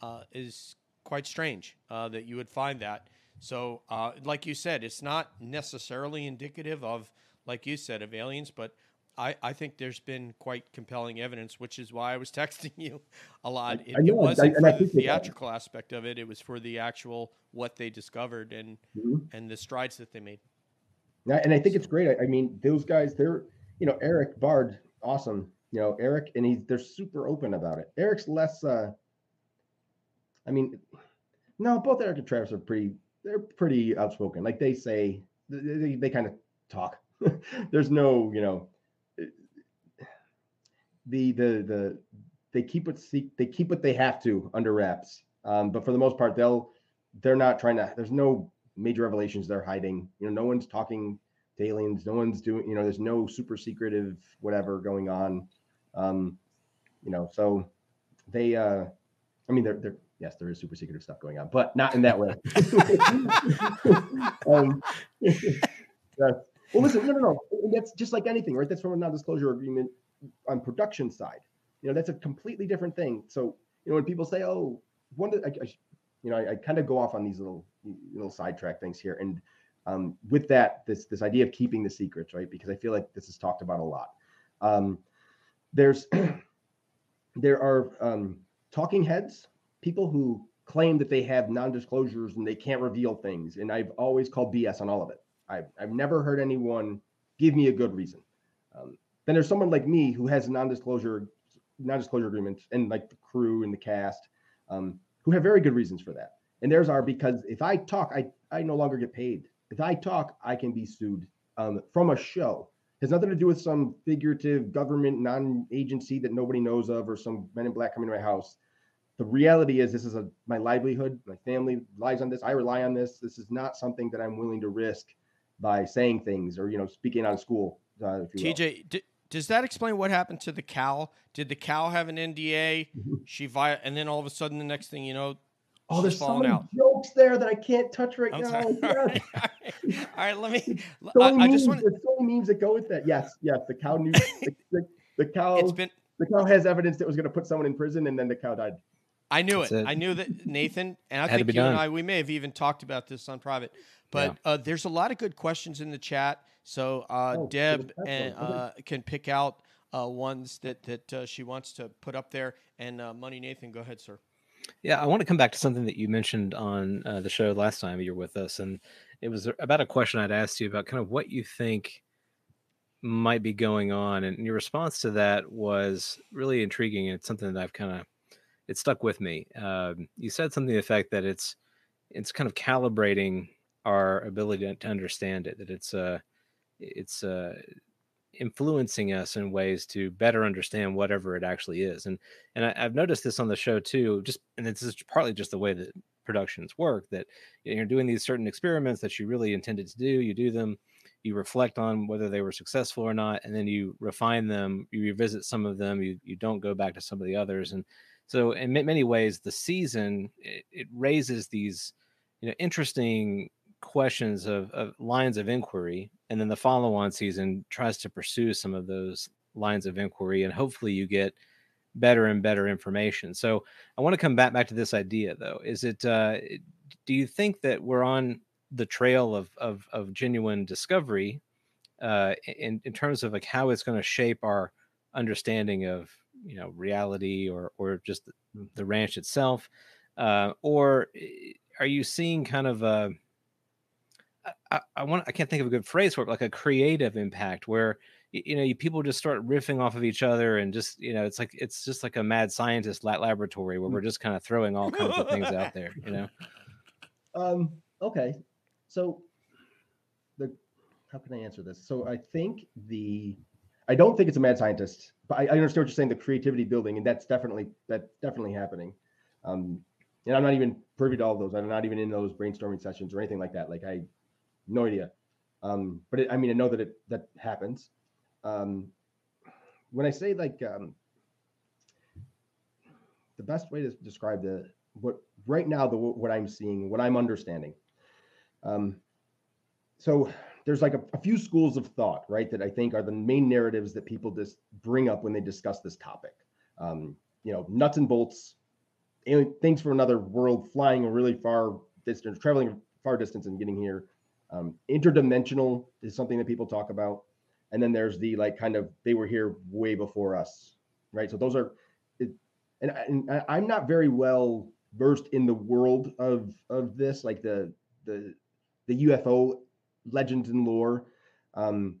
uh, is quite strange uh, that you would find that. So, uh, like you said, it's not necessarily indicative of, like you said, of aliens, but I, I think there's been quite compelling evidence, which is why I was texting you a lot. It, it wasn't I, for the theatrical aspect of it; it was for the actual what they discovered and mm-hmm. and the strides that they made. Yeah, and I think so. it's great. I, I mean, those guys, they're you know Eric Bard, awesome. You know Eric, and he's they're super open about it. Eric's less. uh I mean, no, both Eric and Travis are pretty they're pretty outspoken. Like they say, they, they kind of talk. There's no, you know, the the the they keep what they keep what they have to under wraps. Um, but for the most part, they'll they're not trying to. There's no major revelations they're hiding. You know, no one's talking to aliens. No one's doing. You know, there's no super secretive whatever going on. Um, you know, so they. uh I mean, they're they're yes, there is super secretive stuff going on, but not in that way. um, yeah. Well, listen, no, no, no. That's just like anything, right? That's from a non-disclosure agreement. On production side. You know, that's a completely different thing. So, you know, when people say, "Oh, one," I, I, you know, I, I kind of go off on these little little sidetrack things here, and um, with that, this this idea of keeping the secrets, right? Because I feel like this is talked about a lot. Um, there's there are um, talking heads, people who claim that they have non-disclosures and they can't reveal things, and I've always called BS on all of it. I've I've never heard anyone give me a good reason. Um, then there's someone like me who has a non-disclosure non-disclosure agreement and like the crew and the cast um, who have very good reasons for that. And theirs are because if I talk, I I no longer get paid. If I talk, I can be sued um, from a show. It has nothing to do with some figurative government non-agency that nobody knows of or some men in black coming to my house. The reality is this is a my livelihood. My family relies on this. I rely on this. This is not something that I'm willing to risk by saying things or you know speaking out of school. Uh, TJ, does that explain what happened to the cow? Did the cow have an NDA? Mm-hmm. She vi- and then all of a sudden, the next thing you know, Oh, there's so many out. jokes there that I can't touch right I'm now. Yes. All, right, all right, let me. So I, I just want. There's so many memes that go with that. Yes, yes. The cow knew. the, the, the, cow. It's been. The cow has evidence that was going to put someone in prison, and then the cow died. I knew it. it. I knew that Nathan, and I think you done. and I, we may have even talked about this on private. But yeah. uh, there's a lot of good questions in the chat. So uh, oh, Deb and, uh, can pick out uh, ones that that uh, she wants to put up there. And uh, Money Nathan, go ahead, sir. Yeah, I want to come back to something that you mentioned on the show last time you were with us, and it was about a question I'd asked you about kind of what you think might be going on, and your response to that was really intriguing. And it's something that I've kind of it stuck with me. Um, you said something to the effect that it's it's kind of calibrating our ability to, to understand it. That it's uh it's uh influencing us in ways to better understand whatever it actually is. And and I, have noticed this on the show too. Just and this is partly just the way that productions work. That you're doing these certain experiments that you really intended to do. You do them. You reflect on whether they were successful or not, and then you refine them. You revisit some of them. You you don't go back to some of the others. And so in many ways, the season it, it raises these you know interesting questions of, of lines of inquiry and then the follow-on season tries to pursue some of those lines of inquiry and hopefully you get better and better information. So i want to come back back to this idea though. Is it uh, do you think that we're on the trail of of, of genuine discovery uh, in, in terms of like how it's going to shape our understanding of you know reality or or just the, ranch itself? Uh, or eh, are you seeing kind of a I, I want I can't think of a good phrase for it, like a creative impact where you know you, people just start riffing off of each other and just you know it's like it's just like a mad scientist lab laboratory where we're just kind of throwing all kinds of things out there you know? Um okay. So the how can i answer this? So i think the i don't think it's a mad scientist but i, I understand what you're saying the creativity building and that's definitely that's definitely happening. Um and i'm not even privy to all those. I'm not even in those brainstorming sessions or anything like that. Like i no idea. Um, but it, I mean, I know that it that happens. Um, when I say like um, the best way to describe the what right now the what I'm seeing, what I'm understanding. Um, so there's like a, a, few schools of thought, right, that I think are the main narratives that people just bring up when they discuss this topic. Um, you know, nuts and bolts, things from another world, flying a really far distance, traveling far distance, and getting here. Um, interdimensional is something that people talk about, and then there's the like kind of they were here way before us, right? So those are, it, and, and I'm not very well versed in the world of of this, like the the the UFO legends and lore. Um,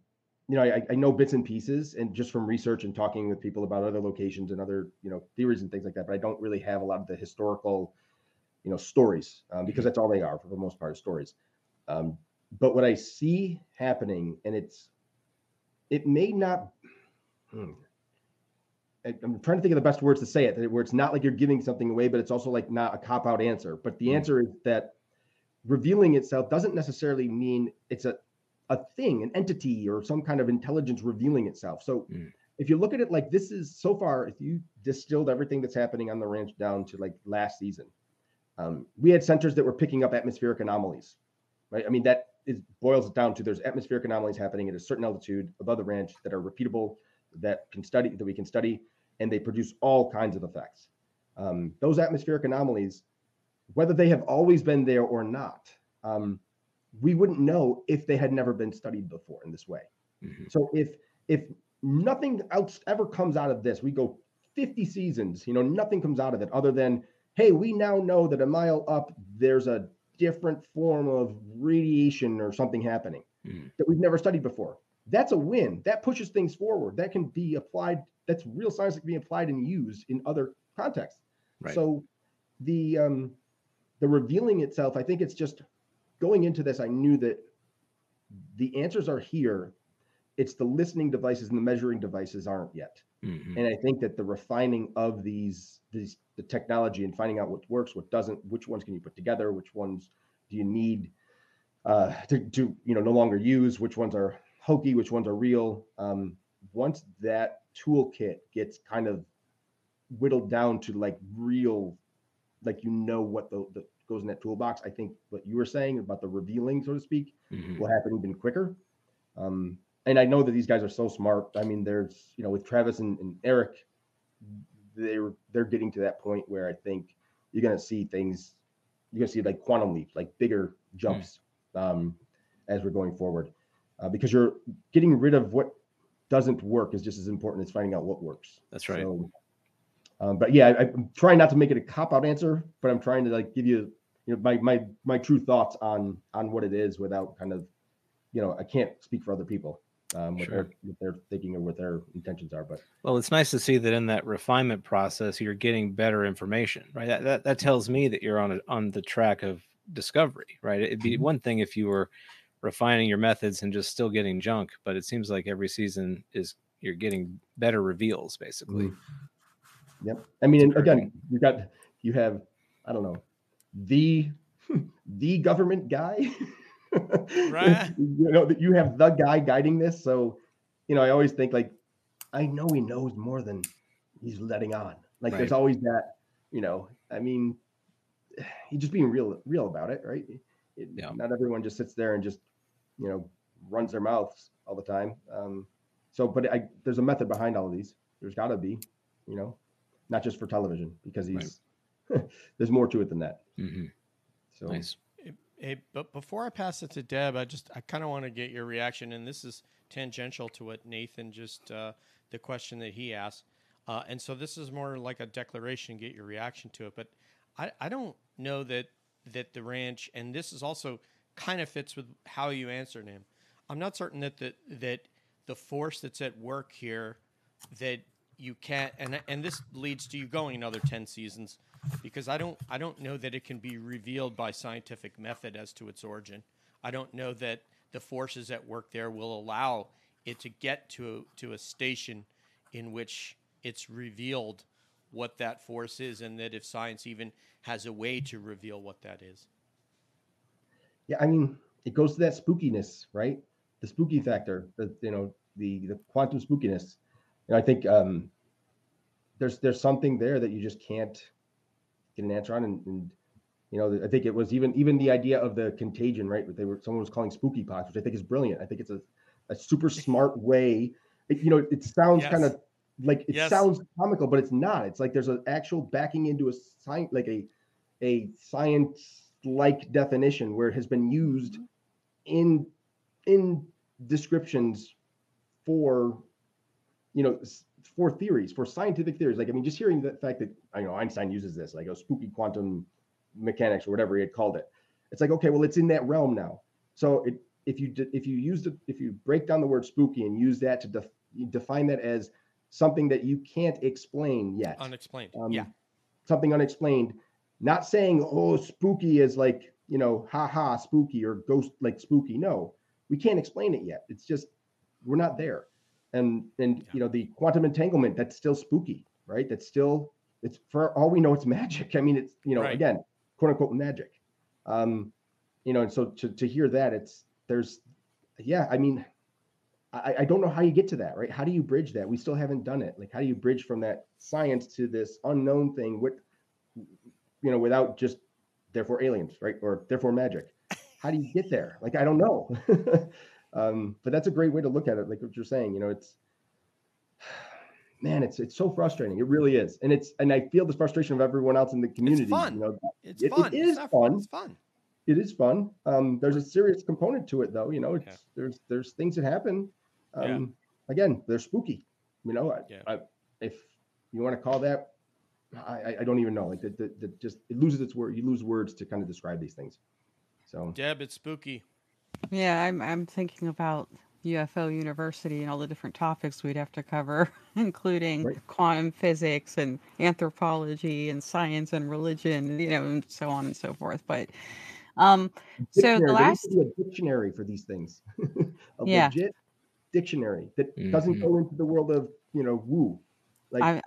you know, I, I know bits and pieces, and just from research and talking with people about other locations and other you know theories and things like that. But I don't really have a lot of the historical, you know, stories um, because that's all they are for the most part, stories. Um, but what I see happening, and it's it may not. Hmm, I'm trying to think of the best words to say it, where it's not like you're giving something away, but it's also like not a cop out answer. But the mm. answer is that revealing itself doesn't necessarily mean it's a a thing, an entity, or some kind of intelligence revealing itself. So mm. if you look at it like this is so far, if you distilled everything that's happening on the ranch down to like last season, um, we had centers that were picking up atmospheric anomalies, right? I mean that is boils it down to there's atmospheric anomalies happening at a certain altitude above the ranch that are repeatable. that can study that we can study, and they produce all kinds of effects. Um, those atmospheric anomalies, whether they have always been there or not, um, we wouldn't know if they had never been studied before in this way. Mm-hmm. So if if nothing else ever comes out of this, we go 50 seasons, you know, nothing comes out of it other than, hey, we now know that a mile up there's a different form of radiation or something happening mm. that we've never studied before. That's a win. That pushes things forward. That can be applied. That's real science that can be applied and used in other contexts. Right. So the um the revealing itself, I think it's just going into this, I knew that the answers are here. It's the listening devices and the measuring devices aren't yet. Mm-hmm. And I think that the refining of these these the technology and finding out what works, what doesn't, which ones can you put together, which ones do you need uh, to, to you know no longer use, which ones are hokey, which ones are real. Um, once that toolkit gets kind of whittled down to like real, like you know what the, the goes in that toolbox, I think what you were saying about the revealing, so to speak, mm-hmm. will happen even quicker. Um, and I know that these guys are so smart. I mean, there's you know with Travis and, and Eric, they're they're getting to that point where I think you're gonna see things, you're gonna see like quantum leap, like bigger jumps mm. um, as we're going forward, uh, because you're getting rid of what doesn't work is just as important as finding out what works. That's right. So, um, but yeah, I, am trying not to make it a cop out answer, but I'm trying to like give you you know my my my true thoughts on on what it is without kind of you know I can't speak for other people um, what, sure. their, what they're thinking or what their intentions are. But well, it's nice to see that in that refinement process, you're getting better information, right? That that, that tells me that you're on a, on the track of discovery, right? It'd be mm-hmm. one thing if you were refining your methods and just still getting junk, but it seems like every season is you're getting better reveals, basically. Mm-hmm. Yep. I mean, again, you got you have I don't know the the government guy. right. you know that you have the guy guiding this. So, you know, I always think like, I know he knows more than he's letting on. Like, right. there's always that. You know, I mean, he's just being real, real about it, right? It, yeah. Not everyone just sits there and just, you know, runs their mouths all the time. Um, so, but I, there's a method behind all of these. There's got to be, you know, not just for television because he's right. there's more to it than that. Mm-hmm. So nice. Hey, but before I pass it to Deb, I just I kind of want to get your reaction, and this is tangential to what Nathan just uh, the question that he asked, uh, and so this is more like a declaration. Get your reaction to it, but I I don't know that that the ranch, and this is also kind of fits with how you answered him. I'm not certain that the that the force that's at work here that you can't and and this leads to you going another 10 seasons because I don't I don't know that it can be revealed by scientific method as to its origin. I don't know that the forces at work there will allow it to get to to a station in which it's revealed what that force is and that if science even has a way to reveal what that is. Yeah, I mean, it goes to that spookiness, right? The spooky factor, the you know, the the quantum spookiness. And I think um there's there's something there that you just can't get an answer on. And, and, you know, I think it was even even the idea of the contagion, right? But they were someone was calling spooky pox, which I think is brilliant. I think it's a, a super smart way. It, you know, it sounds yes. kind of like it yes. sounds comical, but it's not. It's like there's an actual backing into a science, like a a science like definition where it has been used mm-hmm. in in descriptions for you know for theories, for scientific theories. Like, I mean, just hearing the fact that you know Einstein uses this, like a spooky quantum mechanics or whatever he had called it. It's like, okay, well, it's in that realm now. So it, if you if you use the if you break down the word spooky and use that to def, define that as something that you can't explain yet, unexplained, um, yeah, something unexplained. Not saying oh spooky is like you know ha ha spooky or ghost like spooky. No, we can't explain it yet. It's just we're not there and and yeah. you know the quantum entanglement that's still spooky right? That's still it's for all we know it's magic. I mean it's you know right. again quote unquote magic. Um you know and so to, to hear that it's there's yeah i mean I, I don't know how you get to that right? How do you bridge that? We still haven't done it. Like how do you bridge from that science to this unknown thing with you know without just therefore aliens right? Or therefore magic. How do you get there? Like i don't know Um, but that's a great way to look at it, like what you're saying. You know, it's man, it's it's so frustrating. It really is, and it's and I feel the frustration of everyone else in the community. It's fun. You know, It's It- it fun. is it's fun. It's fun. it is fun. Um, there's a serious component to it, though. You know, it's Okay. there's there's things that happen. Um, Yeah. Again, they're spooky. You know, I, Yeah. I, if you want to call that, I, I- don't even know. Like the, the, the just it loses its word. You lose words to kind of describe these things. So Deb, it's spooky. Yeah, I'm I'm thinking about UFO University and all the different topics we'd have to cover, including Right. quantum physics and anthropology and science and religion, you know, and so on and so forth. But um, so dictionary, the there last needs to be a dictionary for these things. a Yeah. legit dictionary that doesn't Mhm. go into the world of you know woo. Like I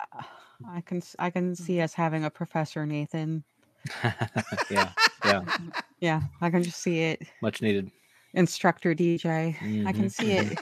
I can s- I can see us having a professor Nathan. yeah, yeah, Yeah, I can just see it. much needed. Instructor DJ. I can Mhm. see it.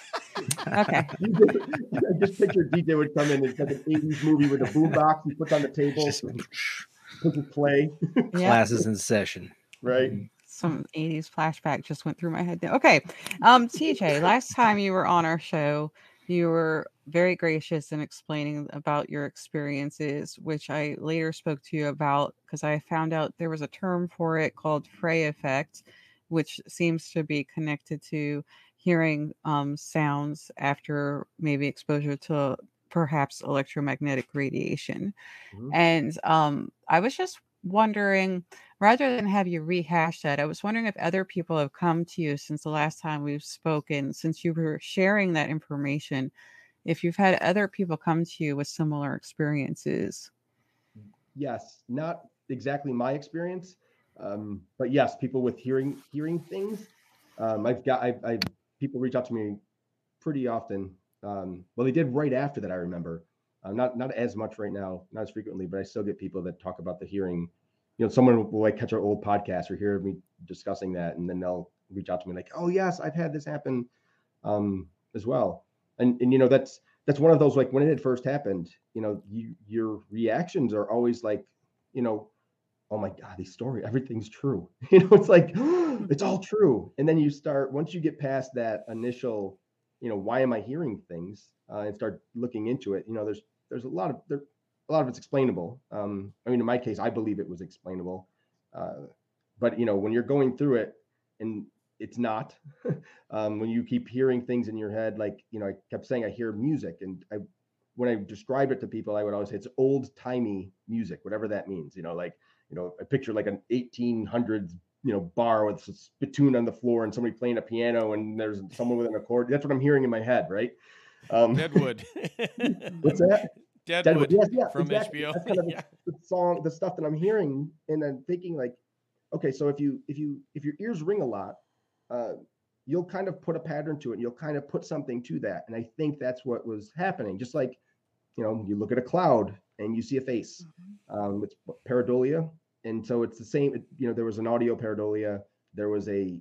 Okay. I just picture DJ would come in. It's like an 80s movie with a boombox he puts on the table, Just pushes play, classes in session. right? some 80s flashback just went through my head there. Okay. Um, TJ, last time you were on our show, you were very gracious in explaining about your experiences, which I later spoke to you about because I found out there was a term for it called Frey effect, which seems to be connected to hearing um, sounds after maybe exposure to perhaps electromagnetic radiation. Mhm. And um, I was just wondering, rather than have you rehash that, I was wondering if other people have come to you since the last time we've spoken, since you were sharing that information, if you've had other people come to you with similar experiences. Yes, not exactly my experience, um, but yes, people with hearing hearing things. Um, I've got I, I people reach out to me pretty often. Um, well, they did right after that. I remember, uh, not not as much right now, not as frequently, but I still get people that talk about the hearing. You know, someone will like catch our old podcast or hear me discussing that, and then they'll reach out to me like, "Oh yes, I've had this happen um, as well." And and you know that's that's one of those like when it had first happened. You know, you your reactions are always like, you know, oh my god, this story, everything's true. You know, it's like it's all true, and then you start once you get past that initial, you know, why am I hearing things, uh, and start looking into it. You know, there's there's a lot of there a lot of it's explainable. Um, I mean, in my case, I believe it was explainable. Uh, but you know, when you're going through it and it's not, um, when you keep hearing things in your head, like you know, I kept saying I hear music, and I when I describe it to people, I would always say it's old timey music, whatever that means. You know, like you know, I picture like an 1800s you know bar with a spittoon on the floor and somebody playing a piano and there's someone with an accord. That's what I'm hearing in my head, right? Um, Deadwood. What's that? Deadwood, Yes, yeah, from exactly. HBO. That's kind of the- Yeah. the song, the stuff that I'm hearing, and I'm thinking like, okay, so if you if you if your ears ring a lot, uh, you'll kind of put a pattern to it. and You'll kind of put something to that, and I think that's what was happening. Just like, you know, you look at a cloud and you see a face. Um, it's pareidolia, and so it's the same. it- You know, there was an audio pareidolia. There was a,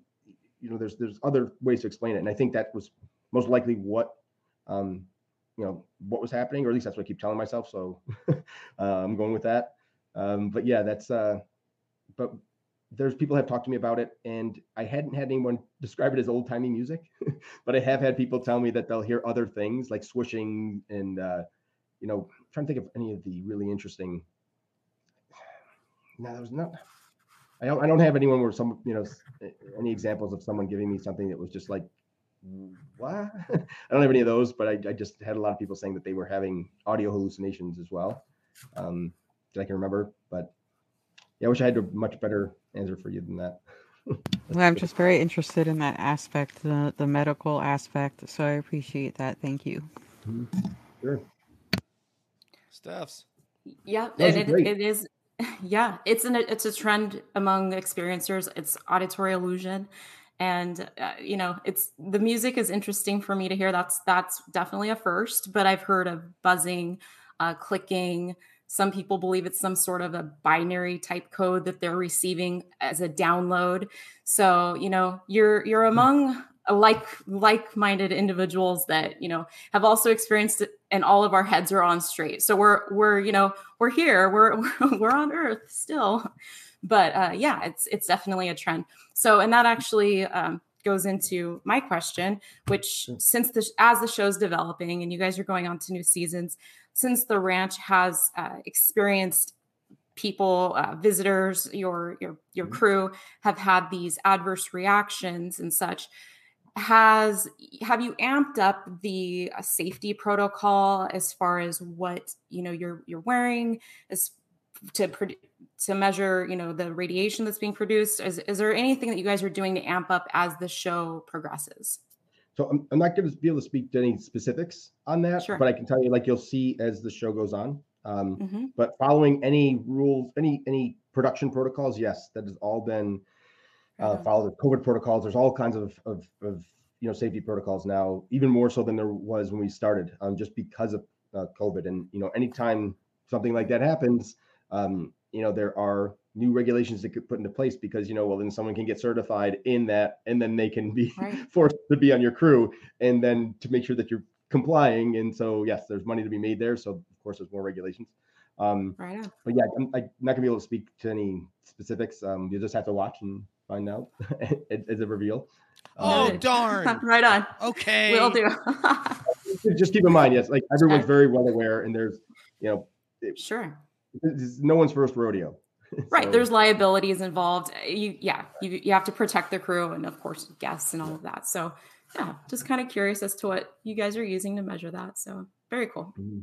you know, there's there's other ways to explain it, and I think that was most likely what um, you know what was happening, or at least that's what I keep telling myself. So uh, I'm going with that. Um, but yeah, that's. Uh, but there's people have talked to me about it, and I hadn't had anyone describe it as old timey music, but I have had people tell me that they'll hear other things like swishing and uh, you know, I'm trying to think of any of the really interesting. No, there's not. I don't. I don't have anyone where some you know any examples of someone giving me something that was just like what? I don't have any of those, but I, I just had a lot of people saying that they were having audio hallucinations as well. Um, that I can remember, but yeah, I wish I had a much better answer for you than that. Well, I'm just very interested in that aspect, the the medical aspect. So I appreciate that. Thank you. Sure. Steph's. Yeah, Those and it, it is. Yeah, it's an it's a trend among experiencers. It's auditory illusion, and uh, you know, it's the music is interesting for me to hear. That's that's definitely a first. But I've heard of buzzing, uh, clicking. Some people believe it's some sort of a binary type code that they're receiving as a download. So you know, you're you're among a like like-minded individuals that you know have also experienced it and all of our heads are on straight so we're we're you know we're here we're we're on earth still but uh yeah it's it's definitely a trend so and that actually um goes into my question, which since the as the show's developing and you guys are going on to new seasons, since the ranch has uh, experienced people, uh, visitors, your your your mm-hmm. crew have had these adverse reactions and such. Has have you amped up the uh, safety protocol as far as what you know you're you're wearing as to to measure you know the radiation that's being produced is, is there anything that you guys are doing to amp up as the show progresses so i'm, I'm not going to be able to speak to any specifics on that sure. but i can tell you like you'll see as the show goes on um, mm-hmm. but following any rules any any production protocols yes that has all been uh, mm-hmm. follow the covid protocols. There's all kinds of, of, of you know safety protocols now even more so than there was when we started um, just because of uh, covid. And you know anytime something like that happens um, you know there are new regulations that could put into place because you know well then someone can get certified in that and then they can be right. forced to be on your crew and then to make sure that you're complying. And so yes there's money to be made there. So of course there's more regulations. Um right but yeah I'm, I'm, not gonna be able to speak to any specifics. Um you just have to watch and find out as a reveal oh um, darn right on okay we'll do just keep in mind yes like everyone's very well aware and there's you know it, sure it's no one's first rodeo. right. So. There's liabilities involved. You, yeah, you, you have to protect the crew and of course guests and all of that. So yeah, just kind of curious as to what you guys are using to measure that. So very cool. Mm-hmm.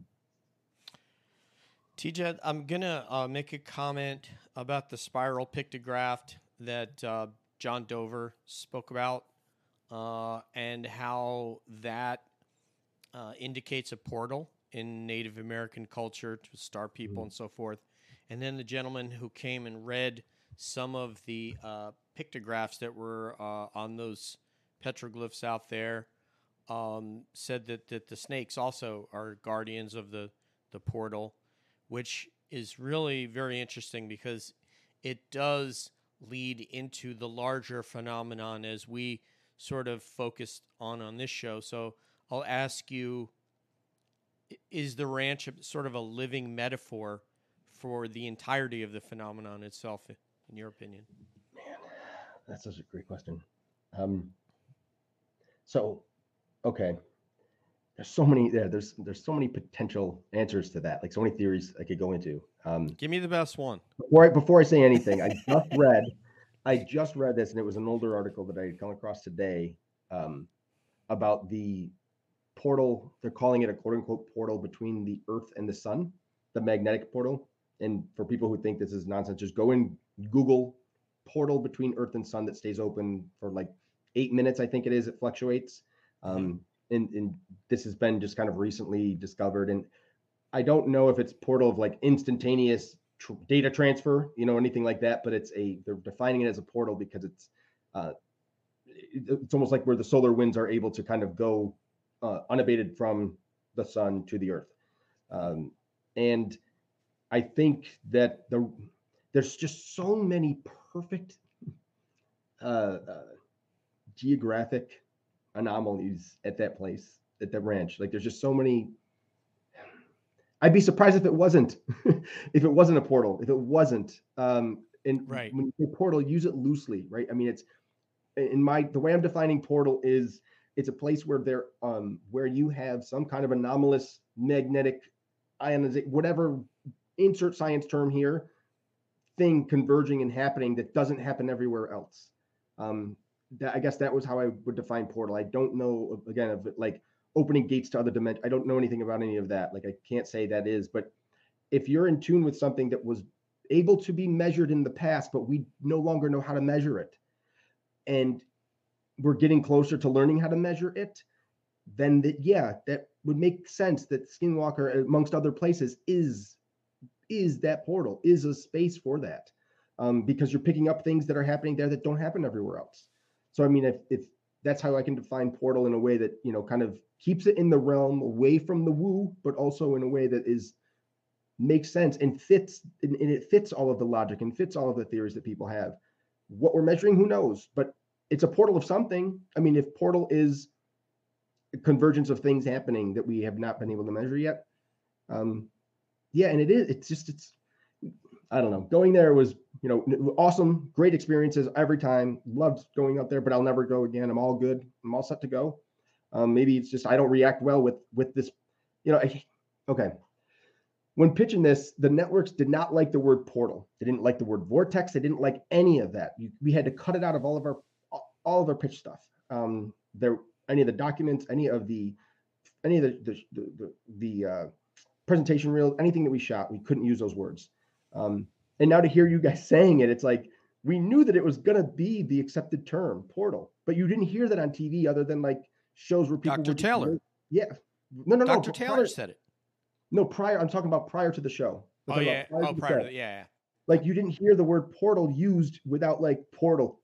TJ, I'm gonna uh, make a comment about the spiral pictograph that uh, John Dover spoke about, uh, and how that uh, indicates a portal in Native American culture to star people mm. and so forth. And then the gentleman who came and read some of the uh, pictographs that were uh, on those petroglyphs out there um, said that, that the snakes also are guardians of the, the portal, which is really very interesting because it does lead into the larger phenomenon as we sort of focused on on this show. So I'll ask you is the ranch sort of a living metaphor for the entirety of the phenomenon itself, in your opinion? Man, that's such a great question. Um, so, okay, there's so many there. There's there's so many potential answers to that. Like so many theories I could go into. Um, Give me the best one. Before I, before I say anything, I just read, I just read this, and it was an older article that I had come across today um, about the portal. They're calling it a quote unquote portal between the Earth and the Sun, the magnetic portal. And for people who think this is nonsense, just go and Google portal between Earth and Sun that stays open for like eight minutes. I think it is. It fluctuates. Um, and, and this has been just kind of recently discovered. And I don't know if it's portal of like instantaneous tr- data transfer, you know, anything like that. But it's a they're defining it as a portal because it's uh, it's almost like where the solar winds are able to kind of go uh, unabated from the sun to the earth. Um, and I think that the there's just so many perfect uh, uh, geographic anomalies at that place, at that ranch. Like there's just so many. I'd be surprised if it wasn't, if it wasn't a portal, if it wasn't. Um, and right. when you say portal, use it loosely, right? I mean, it's in my the way I'm defining portal is it's a place where there um where you have some kind of anomalous magnetic ionization, whatever insert science term here, thing converging and happening that doesn't happen everywhere else. Um, that I guess that was how I would define portal. I don't know again of like opening gates to other dimensions. I don't know anything about any of that. Like I can't say that is, but if you're in tune with something that was able to be measured in the past, but we no longer know how to measure it, and we're getting closer to learning how to measure it, then that yeah, that would make sense that Skinwalker, amongst other places, is is that portal, is a space for that. Um, because you're picking up things that are happening there that don't happen everywhere else. So I mean, if if that's how I can define portal in a way that you know kind of keeps it in the realm away from the woo, but also in a way that is makes sense and fits and, and it fits all of the logic and fits all of the theories that people have. What we're measuring, who knows? But it's a portal of something. I mean, if portal is convergence of things happening that we have not been able to measure yet, um, yeah, and it is. It's just it's. I don't know. Going there was, you know, awesome, great experiences every time. Loved going up there, but I'll never go again. I'm all good. I'm all set to go. Um, maybe it's just I don't react well with with this. You know, I, okay. When pitching this, the networks did not like the word portal. They didn't like the word vortex. They didn't like any of that. We had to cut it out of all of our all of our pitch stuff. Um, there, any of the documents, any of the, any of the the, the, the uh, presentation reels, anything that we shot, we couldn't use those words. Um, and now to hear you guys saying it, it's like we knew that it was going to be the accepted term portal, but you didn't hear that on TV other than like shows where people. Dr. Taylor. yeah. No, no, no. Dr. Taylor prior, said it. No, prior. I'm talking about prior to the show. oh yeah. Prior oh, prior to the, yeah, yeah. Like you didn't hear the word portal used without like portal,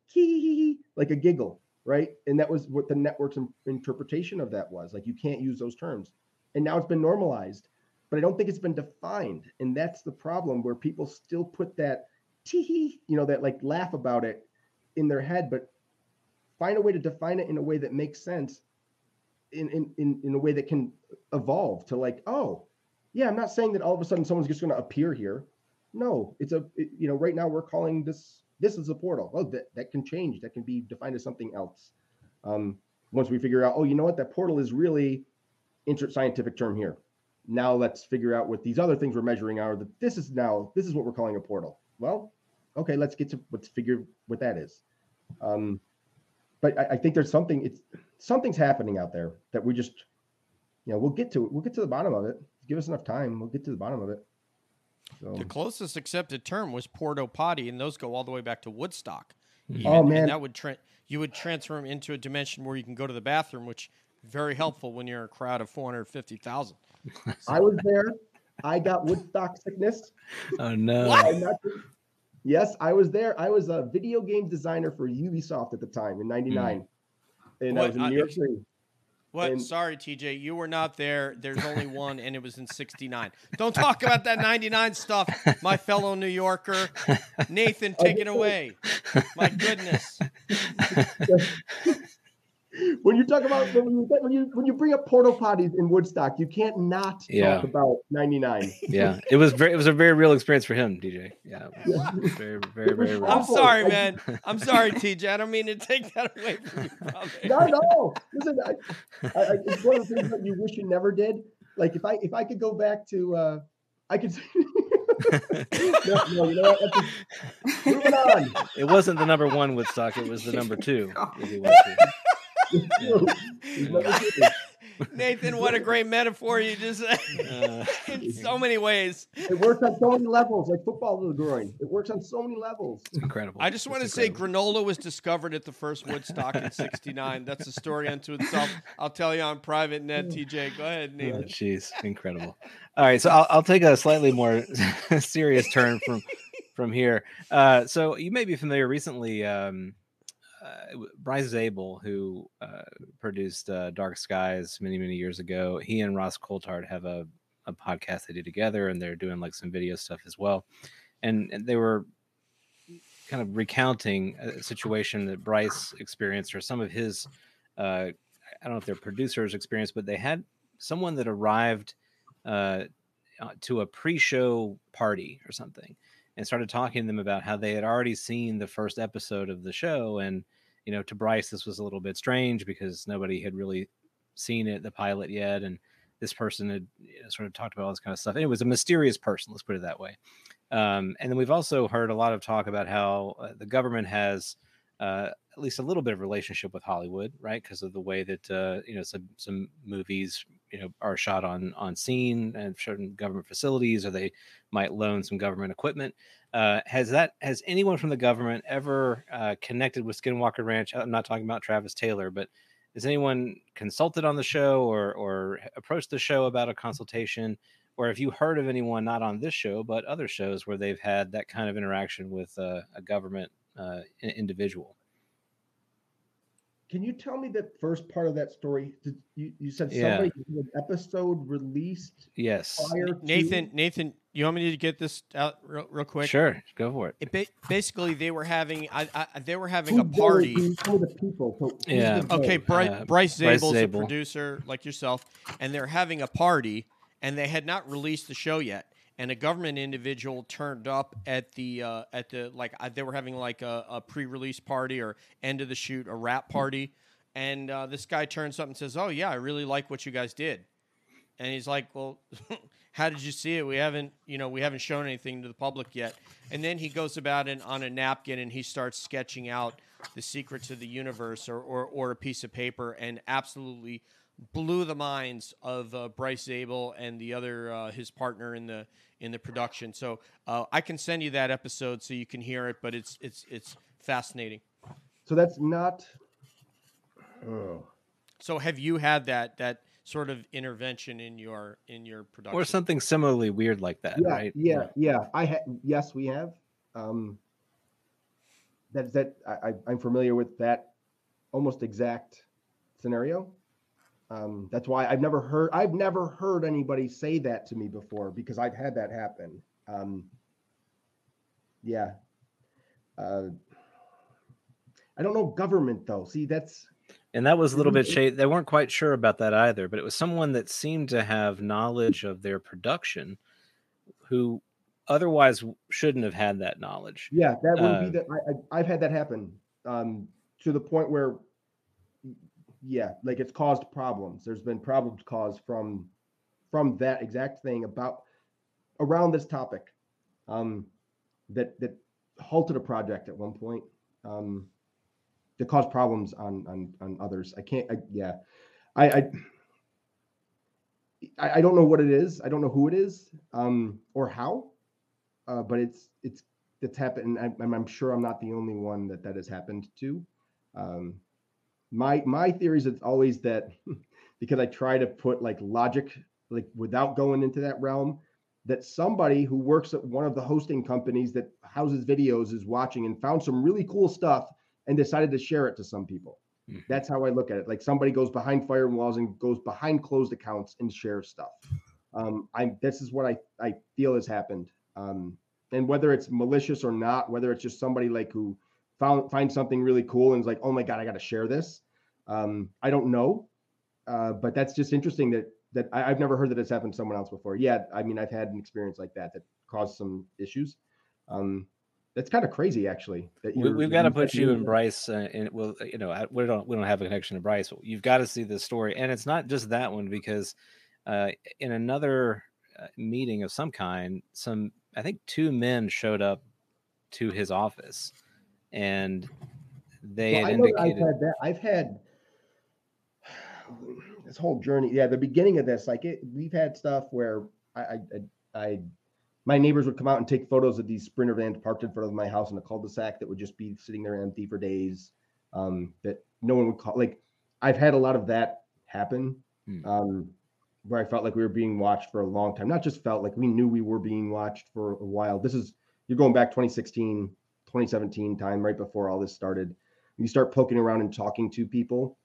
like a giggle, right? And that was what the network's interpretation of that was. Like you can't use those terms, and now it's been normalized but I don't think it's been defined. And that's the problem where people still put that tee, you know, that like laugh about it in their head, but find a way to define it in a way that makes sense in, in, in, in a way that can evolve to like, oh, yeah, I'm not saying that all of a sudden someone's just going to appear here. No, it's a, it, you know, right now we're calling this, this is a portal. Oh, that, that can change. That can be defined as something else. Um, once we figure out, oh, you know what, that portal is really insert scientific term here now let's figure out what these other things we're measuring are that this is now this is what we're calling a portal. Well okay let's get to let's figure what that is. Um but I, I, think there's something it's something's happening out there that we just you know we'll get to it we'll get to the bottom of it. Give us enough time we'll get to the bottom of it. So. the closest accepted term was porta potty and those go all the way back to woodstock. Even, oh man. that would tra- you would transfer them into a dimension where you can go to the bathroom which very helpful when you're a crowd of 450,000 I was there. I got Woodstock sickness. Oh no! Yes, I was there. I was a video game designer for Ubisoft at the time in '99, mm. and what, I was in New York City. What? And, Sorry, TJ, you were not there. There's only one, and it was in '69. Don't talk about that '99 stuff, my fellow New Yorker. Nathan, take it away. My goodness. when you talk about when you when you when you bring up portal potties in Woodstock, you can't not yeah. talk about '99. yeah, it was very it was a very real experience for him, DJ. Yeah, very very very. Real. I'm sorry, man. I'm sorry, TJ. I don't mean to take that away from you, brother. No, no. Listen, I, I, I, it's one of the things that you wish you never did. Like if I if I could go back to, uh I could. no, no, you know what? moving on. It wasn't the number one Woodstock. It was the number two. Nathan, what a great metaphor you just said uh, in so many ways. It works on so many levels, like football to the groin. It works on so many levels. It's incredible. I just want to say granola was discovered at the first Woodstock in 69. That's a story unto itself. I'll tell you on private net, TJ. Go ahead, Nathan. Jeez, oh, incredible. All right, so I'll, I'll take a slightly more serious turn from from here. Uh, so you may be familiar recently. Um, Bryce Zabel, who uh, produced uh, Dark Skies many many years ago, he and Ross Coulthart have a, a podcast they do together, and they're doing like some video stuff as well. And, and they were kind of recounting a situation that Bryce experienced, or some of his, uh, I don't know if they're producers' experience, but they had someone that arrived uh, uh, to a pre-show party or something and started talking to them about how they had already seen the first episode of the show and you know to bryce this was a little bit strange because nobody had really seen it the pilot yet and this person had sort of talked about all this kind of stuff and it was a mysterious person let's put it that way um, and then we've also heard a lot of talk about how uh, the government has uh, at least a little bit of relationship with Hollywood, right? Because of the way that uh, you know some some movies you know are shot on on scene and certain government facilities, or they might loan some government equipment. Uh, has that has anyone from the government ever uh, connected with Skinwalker Ranch? I'm not talking about Travis Taylor, but has anyone consulted on the show or or approached the show about a consultation? Or have you heard of anyone not on this show but other shows where they've had that kind of interaction with uh, a government uh, individual? Can you tell me the first part of that story? Did you, you said somebody yeah. an episode released? Yes. Nathan, to... Nathan, you want me to get this out real, real quick? Sure, go for it. it ba- basically, they were having, I, I, they were having Who a party. Some of the people. So yeah. Okay, Bry- uh, Bryce Zabel's Zabel. a producer like yourself, and they're having a party, and they had not released the show yet and a government individual turned up at the uh, at the like uh, they were having like a, a pre-release party or end of the shoot a rap party, and uh, this guy turns up and says, "Oh yeah, I really like what you guys did," and he's like, "Well." how did you see it? We haven't, you know, we haven't shown anything to the public yet. And then he goes about it on a napkin and he starts sketching out the secrets of the universe or, or, or a piece of paper and absolutely blew the minds of uh, Bryce Zabel and the other uh, his partner in the in the production. So uh, I can send you that episode so you can hear it, but it's it's it's fascinating. So that's not. Oh. So have you had that that sort of intervention in your in your production. Or something similarly weird like that yeah, right? yeah yeah. i ha- yes we have. Um that that I, i'm familiar with that almost exact scenario. Um that's why i've never heard i've never heard anybody say that to me before because i've had that happen. Um yeah. Uh i don't know government though. See that's and that was a little bit shady. They weren't quite sure about that either, but it was someone that seemed to have knowledge of their production, who otherwise shouldn't have had that knowledge. Yeah, that would uh, be that. I, have had that happen um, to the point where, yeah, like it's caused problems. There's been problems caused from from that exact thing about around this topic um, that that halted a project at one point. Um, to cause problems on on on others. I can't. I, yeah, I, I I don't know what it is. I don't know who it is um, or how, uh, but it's it's it's happened. I'm, I'm sure I'm not the only one that that has happened to. Um, my my theory is it's always that because I try to put like logic like without going into that realm that somebody who works at one of the hosting companies that houses videos is watching and found some really cool stuff and decided to share it to some people. Mm-hmm. That's how I look at it. Like somebody goes behind firewalls and goes behind closed accounts and shares stuff. Um, I this is what I I feel has happened. Um, and whether it's malicious or not, whether it's just somebody like who found finds something really cool and is like, oh my god, I got to share this. Um, I don't know, uh, but that's just interesting that that I, have never heard that it's happened to someone else before. Yeah, I mean, I've had an experience like that that caused some issues. Um, that's kind of crazy, actually. That we, have got to put you and Bryce, uh, in, well, you know, we don't we don't have a connection to Bryce. You've got to see this story, and it's not just that one because uh, in another uh, meeting of some kind, some I think two men showed up to his office, and they well, had indicated. I've had that. I've had this whole journey. Yeah, the beginning of this, like it, we've had stuff where I, I, I my neighbors would come out and take photos of these sprinter vans parked in front of my house in a cul-de-sac that would just be sitting there empty for days. Um, that no one would call. Like I've had a lot of that happen, hmm. um, where I felt like we were being watched for a long time. Not just felt like we knew we were being watched for a while. This is you're going back 2016, 2017 time, right before all this started. You start poking around and talking to people.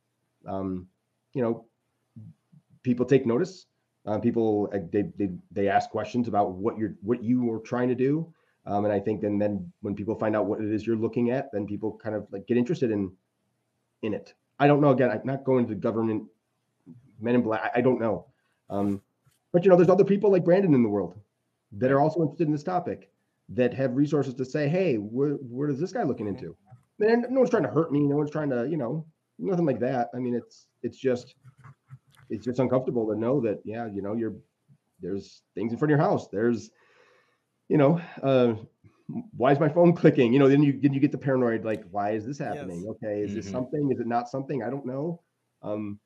Um, you know, people take notice uh, people uh, they, they they ask questions about what you're what you are trying to do, um, and I think then then when people find out what it is you're looking at, then people kind of like get interested in in it. I don't know. Again, I'm not going to government men in black. I, I don't know, um, but you know, there's other people like Brandon in the world that are also interested in this topic that have resources to say, hey, where is this guy looking into? And no one's trying to hurt me. No one's trying to, you know, nothing like that. I mean, it's it's just it's just uncomfortable to know that yeah you know you're there's things in front of your house. There's you know uh why is my phone clicking? You know then you then you get the paranoid like why is this happening? Yes. okay is mm-hmm. this something? Is it not something? I don't know. Um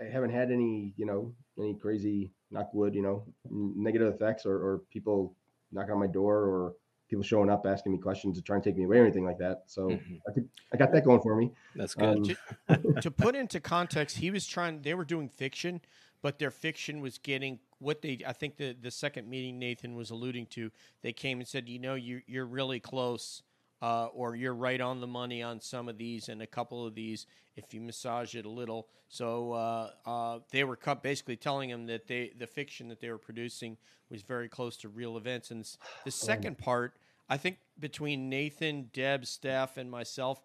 i haven't had any you know any crazy knock wood you know negative effects or, or people knock on my door or people showing up asking me questions to try and take me away or anything like that. So mm-hmm. I could, I got that going for me. That's good. Um, to, to, put into context, he was trying. They were doing fiction, but their fiction was getting what they. I think the the second meeting Nathan was alluding to. They came and said, you know, you you're really close. Uh, or you're right on the money on some of these and a couple of these if you massage it a little. So uh, uh, they were basically telling him that they the fiction that they were producing was very close to real events. And the second part, I think between Nathan, Deb, Steph, and myself,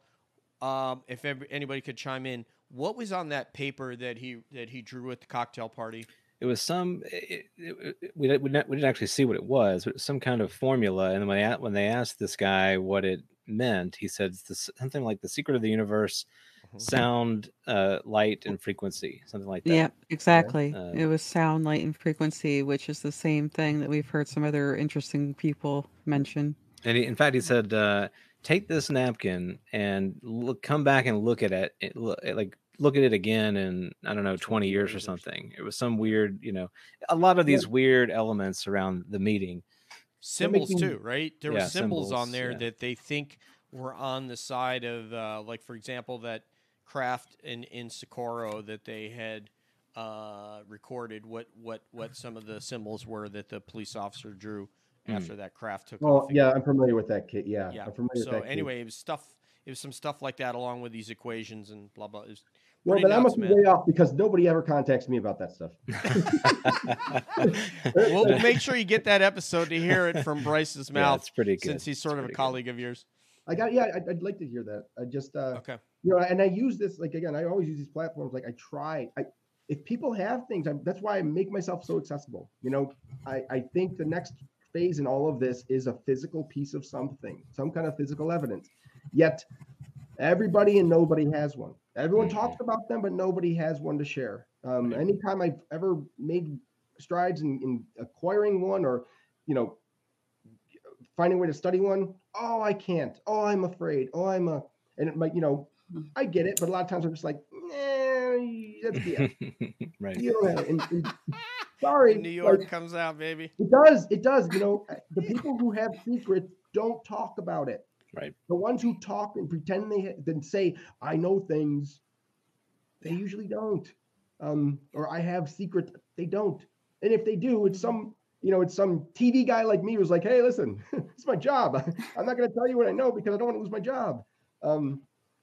um, if anybody could chime in, what was on that paper that he that he drew at the cocktail party? It was some it, it, it, we, didn't, we didn't actually see what it was but it was some kind of formula and when they when they asked this guy what it meant he said this, something like the secret of the universe mm-hmm. sound uh, light and frequency something like that. Yeah. exactly. Uh, it was sound light and frequency which is the same thing that we've heard some other interesting people mention. And he, in fact he said uh, take this napkin and look come back and look at it, it look, like look at it again in I don't know 20 years or something. It was some weird, you know, a lot of these weird elements around the meeting. Symbols too, right? There yeah, were symbols, symbols, on there yeah. that they think were on the side of, uh, like for example, that craft in in Socorro that they had uh, recorded what what what some of the symbols were that the police officer drew mm. after that craft took oh, off. yeah, I'm familiar with that kit. Yeah, yeah. so anyway, it was stuff. It was some stuff like that along with these equations and blah blah. It was well, then I must be way off because nobody ever contacts me about that stuff. we'll, we'll, make sure you get that episode to hear it from Bryce's mouth. It's pretty good. Since he's sort it's of a colleague good. of yours. I got yeah. I'd, I'd, like to hear that. I just uh, okay. You know, and I use this like again. I always use these platforms. Like I try. I if people have things, I, that's why I make myself so accessible. You know, I I think the next phase in all of this is a physical piece of something, some kind of physical evidence. Yet everybody and nobody has one. Everyone mm-hmm. talks about them, but nobody has one to share. Um, anytime I've ever made strides in, in acquiring one or, you know, finding a way to study one, oh, I can't. Oh, I'm afraid. Oh, I'm a, and it might, you know, mm. I get it, but a lot of times I'm just like, eh, that's BS. right. You know, and, and, sorry. New York like, comes out, baby. It does. It does. You know, the people who have secrets don't talk about it. Right. The ones who talk and pretend they then say, I know things, they usually don't. Um, or I have secret, they don't. And if they do, it's some, you know, it's some TV guy like me who's like, hey, listen, it's my job. I'm not going to tell you what I know because I don't want to lose my job. Um,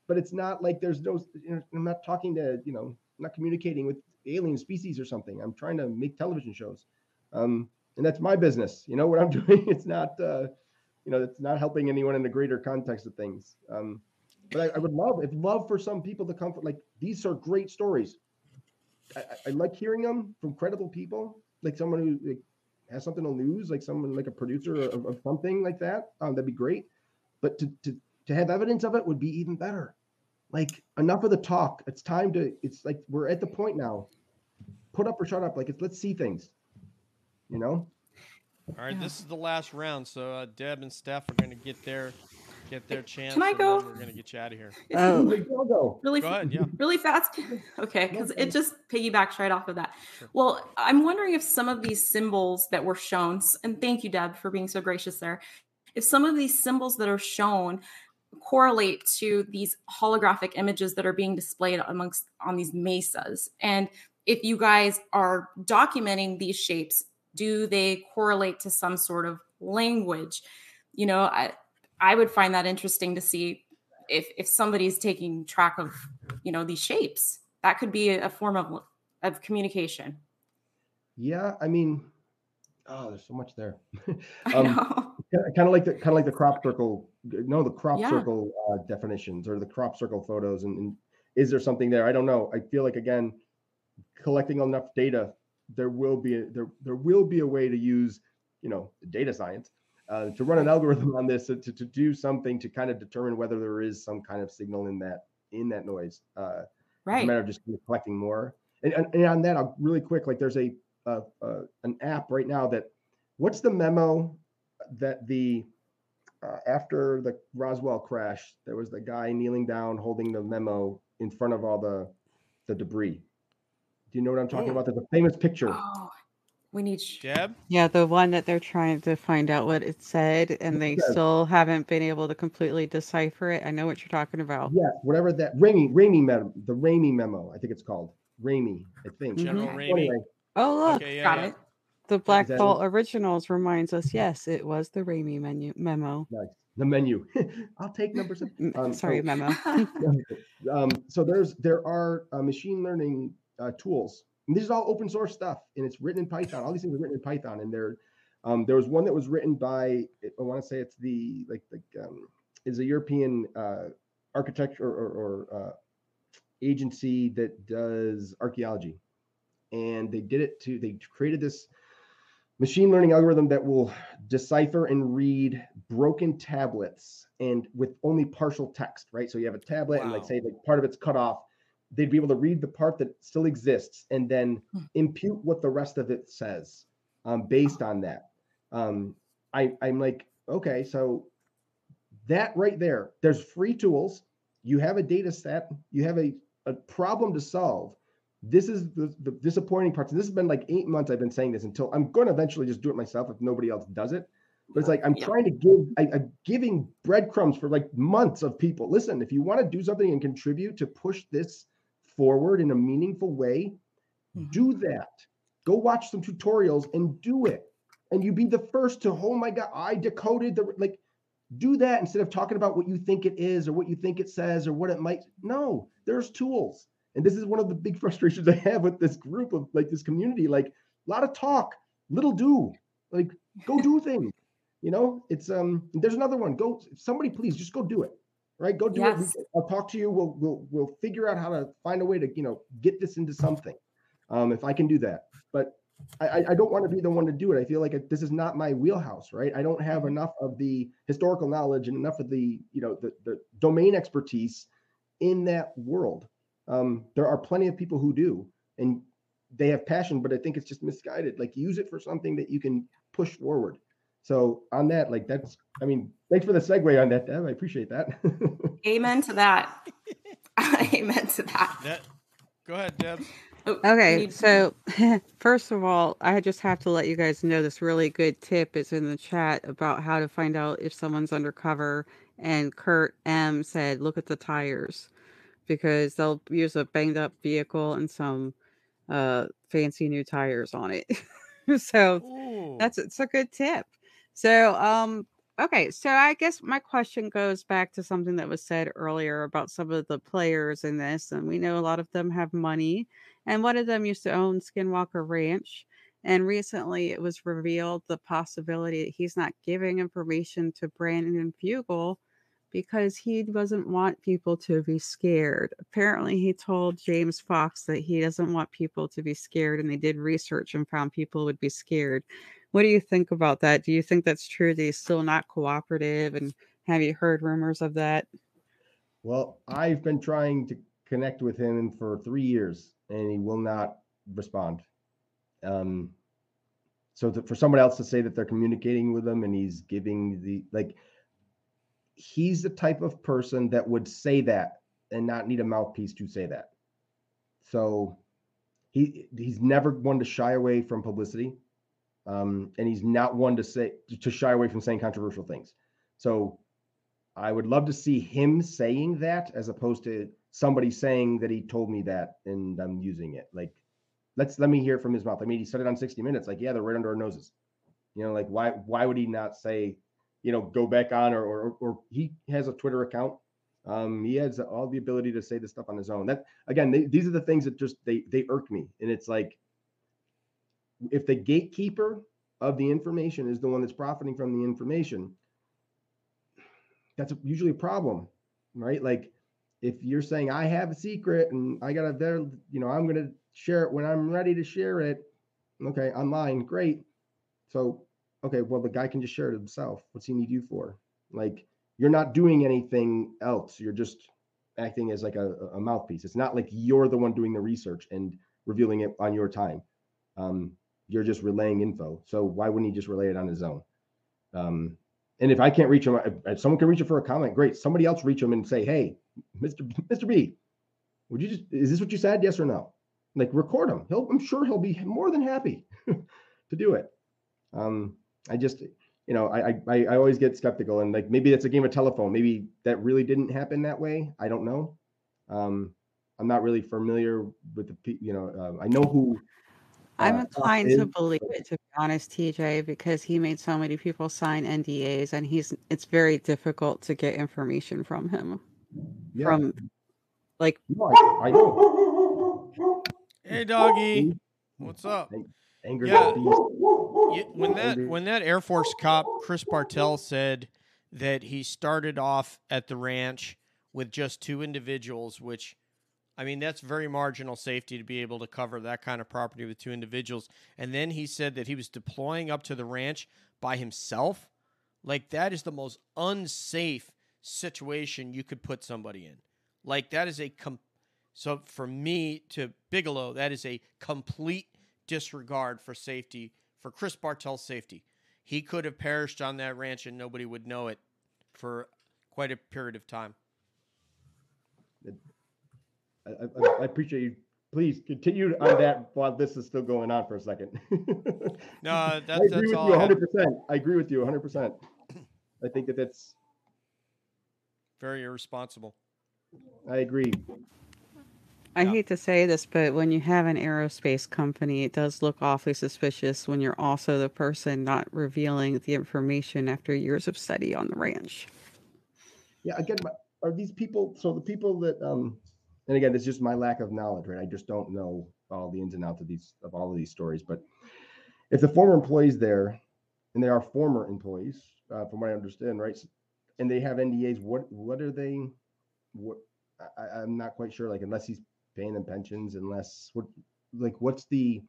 but it's not like there's no, you know, I'm not talking to, you know, I'm not communicating with alien species or something. I'm trying to make television shows. Um, and that's my business. You know what I'm doing? It's not, uh, you know, it's not helping anyone in the greater context of things. Um, but I, I, would love, if love for some people to come from, like these are great stories. I, I, like hearing them from credible people, like someone who like, has something to lose, like someone like a producer of, of something like that. Um, that'd be great. But to, to to have evidence of it would be even better. Like enough of the talk. It's time to. It's like we're at the point now. Put up or shut up. Like it's let's see things. You know. All right, yeah. this is the last round, so uh, Deb and Steph are going to get their get their chance. Can I go? We're going to get you out of here. Oh, go. Really, go ahead, yeah. really fast. Okay, because it just piggybacks right off of that. Sure. Well, I'm wondering if some of these symbols that were shown, and thank you, Deb, for being so gracious there. If some of these symbols that are shown correlate to these holographic images that are being displayed amongst on these mesas, and if you guys are documenting these shapes do they correlate to some sort of language? You know i i would find that interesting to see if if somebody's taking track of you know these shapes. That could be a form of of communication. Yeah i mean oh there's so much there. Um, kind of like the kind of like the crop circle no the crop yeah. circle uh, definitions or the crop circle photos and, and is there something there? I don't know. I feel like again collecting enough data there will be a, there there will be a way to use you know data science uh, to run an algorithm on this to, to, to do something to kind of determine whether there is some kind of signal in that in that noise. Uh, right. Matter of just collecting more. And, and, and on that, I'll really quick. Like there's a uh, uh, an app right now that what's the memo that the uh, after the Roswell crash, there was the guy kneeling down holding the memo in front of all the the debris. Do you know what I'm talking about? There's a famous picture. Oh, we need Jeb. Yeah, the one that they're trying to find out what it said, and they still haven't been able to completely decipher it. I know what you're talking about. Yeah, whatever that Ramey Ramey memo, the Ramey memo, I think it's called Ramey. I think General mm-hmm. Ramey. Anyway. Oh look, okay, yeah, got yeah. it. The Black Vault Originals reminds us, yes, it was the Ramey menu memo. Nice. The menu. I'll take number seven. Um, Sorry, so, memo. um, so there's there are uh, machine learning uh, tools. And this is all open source stuff, and it's written in Python. All these things are written in Python, and there, um, there was one that was written by I want to say it's the like the um, is a European uh, architecture or, or, uh, agency that does archaeology, and they did it to they created this machine learning algorithm that will decipher and read broken tablets and with only partial text, right? So you have a tablet wow. and like say like part of it's cut off, they'd be able to read the part that still exists and then hmm. impute what the rest of it says um, based on that. Um, I, I'm like, okay, so that right there, there's free tools. You have a data set, you have a, a problem to solve this is the, the disappointing part. So this has been like eight months I've been saying this until I'm going to eventually just do it myself if nobody else does it. But it's like I'm yeah. trying to give, I, am giving breadcrumbs for like months of people. Listen, if you want to do something and contribute to push this forward in a meaningful way, mm-hmm. do that. Go watch some tutorials and do it. And you'd be the first to, oh my God, I decoded the, like, do that instead of talking about what you think it is or what you think it says or what it might. No, there's tools and this is one of the big frustrations I have with this group of like this community. Like a lot of talk, little do. Like go do things. You know, it's um. There's another one. Go somebody, please just go do it. Right, go do yes. it. I'll talk to you. We'll we'll we'll figure out how to find a way to you know get this into something. Um, if I can do that, but I, I don't want to be the one to do it. I feel like this is not my wheelhouse, right? I don't have enough of the historical knowledge and enough of the, you know, the, the domain expertise in that world. Um, there are plenty of people who do, and they have passion, but I think it's just misguided. Like use it for something that you can push forward. So on that, like that's, I mean, thanks for the segue on that, Deb. I appreciate that. Amen to that. Amen to that. that. Go ahead, Deb. Oh, okay, so first of all, I just have to let you guys know this really good tip is in the chat about how to find out if someone's undercover. And Kurt M said, look at the tires because they'll use a banged up vehicle and some uh fancy new tires on it. so Ooh. that's it's a good tip. So um okay, so I guess my question goes back to something that was said earlier about some of the players in this and we know a lot of them have money and one of them used to own Skinwalker Ranch and recently it was revealed the possibility that he's not giving information to Brandon Fugal because he doesn't want people to be scared. Apparently, he told James Fox that he doesn't want people to be scared, and they did research and found people would be scared. What do you think about that? Do you think that's true that he's still not cooperative? And have you heard rumors of that? Well, I've been trying to connect with him for three years, and he will not respond. Um, so to, for someone else to say that they're communicating with him and he's giving the like he's the type of person that would say that and not need a mouthpiece to say that. So he he's never one to shy away from publicity. Um, and he's not one to say to shy away from saying controversial things. So I would love to see him saying that as opposed to somebody saying that he told me that and I'm using it. Like, let's let me hear from his mouth. I mean, he said it on 60 Minutes. Like, yeah, they're right under our noses. You know, like why why would he not say you know, go back on or, or, or he has a Twitter account. Um, he has all the ability to say this stuff on his own. That again, they, these are the things that just they they irk me. And it's like, if the gatekeeper of the information is the one that's profiting from the information, that's usually a problem, right? Like, if you're saying I have a secret and I got a there, you know, I'm gonna share it when I'm ready to share it. Okay, online, great. So okay, well, the guy can just share it himself. What's he need you for? Like, you're not doing anything else. You're just acting as like a, a mouthpiece. It's not like you're the one doing the research and revealing it on your time. Um, you're just relaying info. So why wouldn't he just relay it on his own? Um, and if I can't reach him, if, someone can reach him for a comment, great. Somebody else reach him and say, "Hey, Mr. Mr. B, would you just is this what you said? Yes or no?" Like record him. He'll I'm sure he'll be more than happy to do it. Um, I just, you know, I, I I always get skeptical and like maybe it's a game of telephone. Maybe that really didn't happen that way. I don't know. Um, I'm not really familiar with the, you know, uh, I know who. Uh, I'm inclined to believe it, to be honest, TJ, because he made so many people sign NDAs, and he's it's very difficult to get information from him. Yeah. From like, no, I, I. Hey, doggy, what's up? Anger yeah. when that when that Air Force cop Chris Bartell said that he started off at the ranch with just two individuals, which I mean, that's very marginal safety to be able to cover that kind of property with two individuals. And then he said that he was deploying up to the ranch by himself. Like, that is the most unsafe situation you could put somebody in. Like, that is a. Com- so, for me to Bigelow, that is a complete disregard for safety, for Chris Bartell's safety. He could have perished on that ranch and nobody would know it for quite a period of time. I, I, I appreciate you. Please continue on that while this is still going on for a second. No, that, I agree that's with all. you 100%. I agree with you 100%. I think that that's, Very irresponsible. I agree. I Yeah. hate to say this, but when you have an aerospace company, it does look awfully suspicious when you're also the person not revealing the information after years of study on the ranch. Yeah, again, are these people, so the people that, um, and again, it's just my lack of knowledge, right? I just don't know all the ins and outs of these, of all of these stories, but if the former employees there, and they are former employees, uh, from what I understand, right? And they have NDAs, what, what are they, what, I, I'm not quite sure, like, unless he's paying them pensions, unless, what, like, what's the,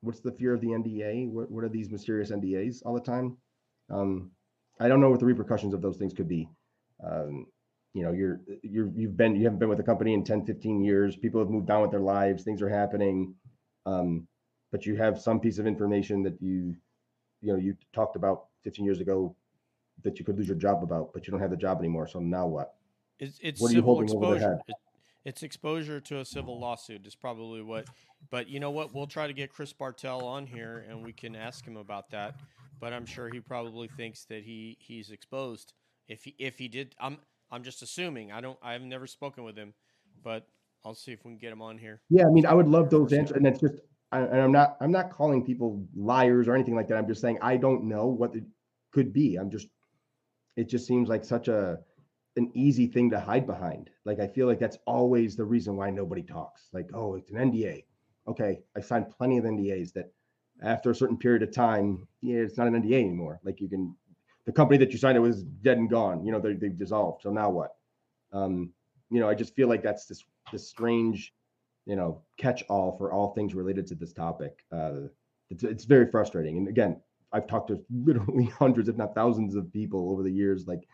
what's the fear of the NDA? What, what are these mysterious NDAs all the time? Um, I don't know what the repercussions of those things could be um, you know you're you're you've been you haven't been with the company in 10 15 years people have moved on with their lives things are happening um, but you have some piece of information that you you know you talked about 15 years ago that you could lose your job about but you don't have the job anymore so now what It's, it's What civil exposure. It, it's exposure to a civil lawsuit is probably what. But you know what? We'll try to get Chris Bartell on here and we can ask him about that. But I'm sure he probably thinks that he he's exposed. If he if he did, I'm I'm just assuming. I don't. I've never spoken with him, but I'll see if we can get him on here. yeah i mean i would love those answers and it's just I, and i'm not i'm not calling people liars or anything like that i'm just saying i don't know what it could be i'm just it just seems like such a an easy thing to hide behind like i feel like that's always the reason why nobody talks like oh it's an nda okay i signed plenty of ndas that after a certain period of time yeah it's not an nda anymore like you can the company that you signed it was dead and gone. You know they, they've dissolved. So now what? Um you know i just feel like that's this this strange you know catch all for all things related to this topic. Uh it's, it's very frustrating. And again i've talked to literally hundreds if not thousands of people over the years like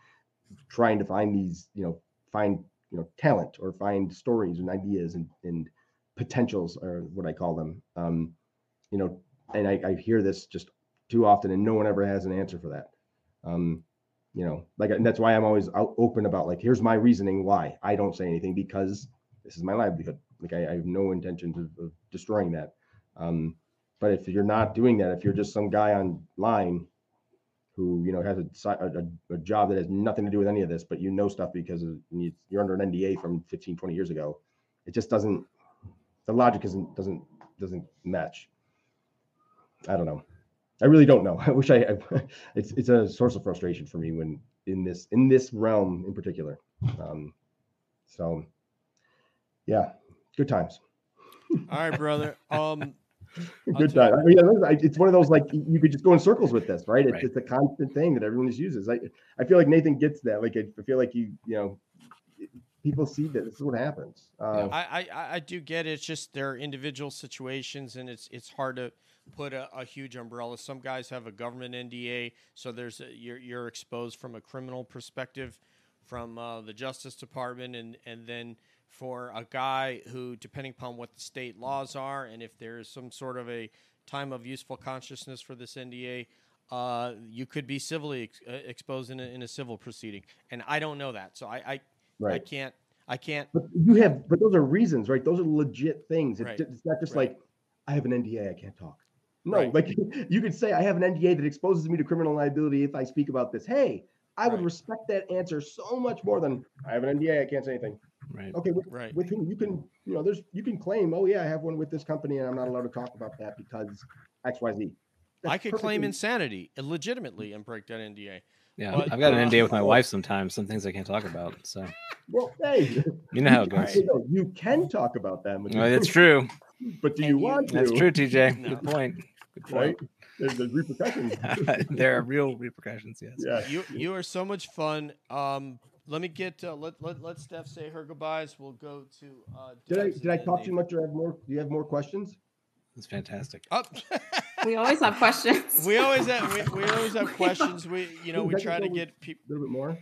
trying to find these you know find you know talent or find stories and ideas and and potentials or what i call them. Um you know and i, I hear this just too often and no one ever has an answer for that um you know like and that's why i'm always open about like here's my reasoning why i don't say anything because this is my livelihood. Like i, I have no intention of, of destroying that. Um but if you're not doing that if you're just some guy online who you know has a, a, a- job that has nothing to do with any of this but you know stuff because of, you- you're under an nda from 15 20 years ago it just doesn't the logic isn't doesn't doesn't match. I don't know i really don't know i wish i I- it's it's a source of frustration for me when in this in this realm in particular um so yeah good times All right, brother. Um, good tell time. I mean, it's one of those like you could just go in circles with this, right? It's Right. just a constant thing that everyone just uses. I I feel like Nathan gets that. Like I I feel like you you know people see that this is what happens. Uh, I, I- I I do get it. It's just there are individual situations, and it's it's hard to put a, a huge umbrella. Some guys have a government NDA, so there's a, you're you're exposed from a criminal perspective, from uh, the Justice Department, and and then for a guy who, depending upon what the state laws are, and if there is some sort of a time of useful consciousness for this NDA. Uh, you could be civilly ex- uh, exposed in a, in a civil proceeding, and I don't know that, so I I, I can't I can't But you have, but those are reasons, right? Those are legit things. It's, Right. it's not just Right. like I have an NDA, I can't talk. No, Right. like you could say I have an NDA that exposes me to criminal liability if I speak about this. Hey, I would Right. respect that answer so much more than I have an NDA, I can't say anything. Right. Okay, with, Right. with whom you can, you know, there's you can claim, oh yeah, I have one with this company and I'm not allowed to talk about that because X, Y, Z. I That's could claim insanity legitimately and break that NDA. Yeah, But, I've got an uh, NDA with my wife sometimes. Some things I can't talk about. So Well, hey, you know how it goes. can- no, you can talk about them, but, Well, that's true. but do And you you- want to? That's true, TJ. No. Good point. Good Right? There's, there's repercussions. there are real repercussions. Yes. yeah. You you are so much fun. Um, let me get uh, let let let Steph say her goodbyes. We'll go to. Uh, Did I did I talk too much or have more? Do you have more questions? That's fantastic. Oh. We always have questions. we always have we, we always have questions. We you know we try to get people. A little bit more.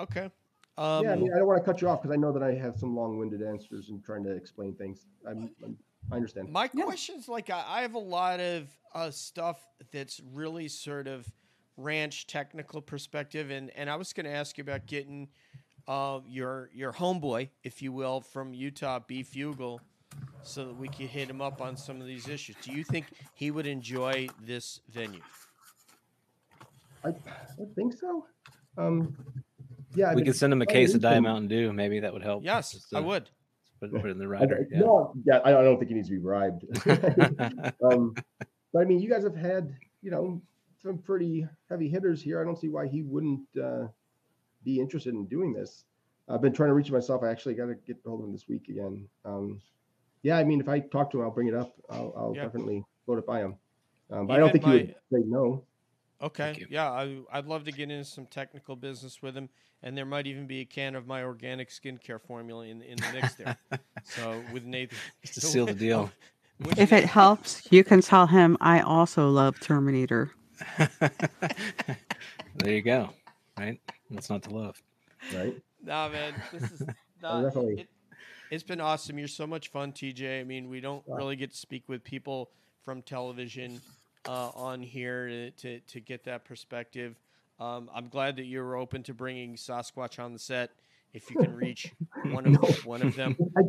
Okay. Um, yeah, I mean, I don't want to cut you off because I know that I have some long-winded answers and trying to explain things. I'm, I'm I understand. My Yeah. question's like I, I have a lot of uh, stuff that's really sort of ranch technical perspective, and and I was going to ask you about getting uh, your your homeboy, if you will, from Utah, B Fugal, so that we could hit him up on some of these issues. Do you think he would enjoy this venue? I, I think so. Um, yeah, I we mean, could send him a case of need Diet Mountain Dew. Maybe that would help. Yes, Just, I uh, would. Put, put in the I- rider. Yeah. No, yeah, I, I don't think he needs to be bribed. um, but I mean, you guys have had, you know, some pretty heavy hitters here. I don't see why he wouldn't uh, be interested in doing this. I've been trying to reach him myself. I actually got to get hold of him this week again. Um, yeah, I mean, if I talk to him, I'll bring it up. I'll, I'll Yeah. definitely float it by him. Um, but I don't Even think he would say no. Okay. Yeah, I, I'd love to get into some technical business with him, and there might even be a can of my organic skincare formula in in the mix there. so with Nathan, Just to seal the deal. If it helps, you can tell him I also love Terminator. there you go. Right? That's not to love? Right? Nah, man, this is Oh, not, definitely. it, it's been awesome. You're so much fun, TJ. I mean, we don't really get to speak with people from television uh, on here to, to, to get that perspective. Um, I'm glad that you're open to bringing Sasquatch on the set. If you can reach one of No. one of them, I,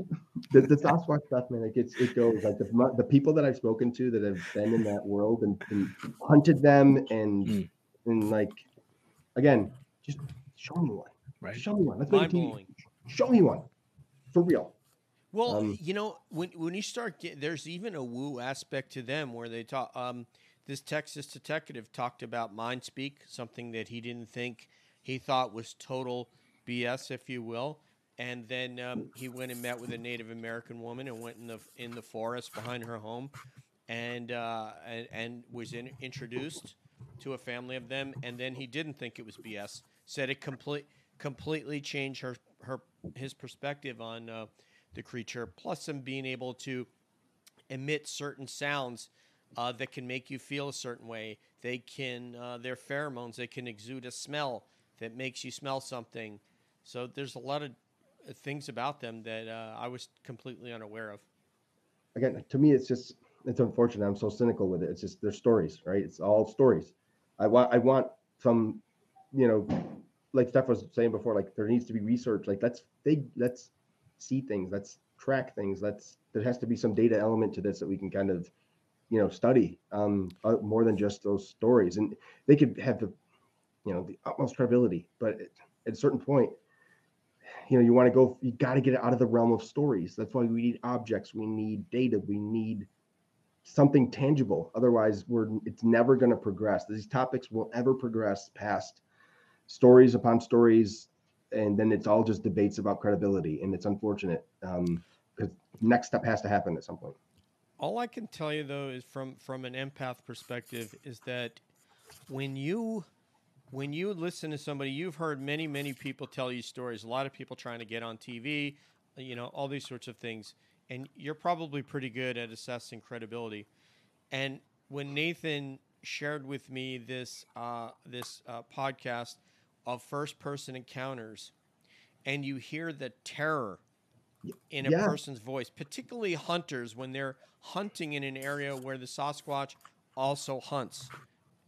the, the Sasquatch stuff, man, it gets it goes like the the people that I've spoken to that have been in that world and, and hunted them and Mm. and like again, just show me one. Right? Show me one. Let's make a TV. Show me one for real. Well, Um, you know, when when you start there's even a woo aspect to them where they talk. Um, this Texas detective talked about mind speak, something that he didn't think he thought was total BS, if you will. And then um, he went and met with a Native American woman and went in the in the forest behind her home, and uh, and, and was in, introduced to a family of them. And then he didn't think it was BS. Said it complete completely changed her her his perspective on uh, the creature. Plus, them being able to emit certain sounds uh, that can make you feel a certain way. They can, uh, they're pheromones. They can exude a smell that makes you smell something. So there's a lot of uh, things about them that uh, I was completely unaware of. Again, to me, it's just it's unfortunate. I'm so cynical with it. It's just they're stories, right? It's all stories. I want I want some, you know, like Steph was saying before, like there needs to be research. Like let's they let's see things, let's track things. Let's there has to be some data element to this that we can kind of, you know, study um uh, more than just those stories. And they could have the, you know, the utmost credibility, but at, a certain point, you know, you want to go, you got to get out of the realm of stories. That's why we need objects, we need data, we need something tangible. Otherwise, we're it's never going to progress. These topics will ever progress past stories upon stories, and then it's all just debates about credibility, and it's unfortunate because next step has to happen at some point. All I can tell you though is from from an empath perspective is that when you when you listen to somebody, you've heard many many people tell you stories. A lot of people trying to get on TV, you know, all these sorts of things, and you're probably pretty good at assessing credibility. And when Nathan shared with me this uh, this uh, podcast of first person encounters, and you hear the terror in a Yeah. person's voice, particularly hunters when they're hunting in an area where the Sasquatch also hunts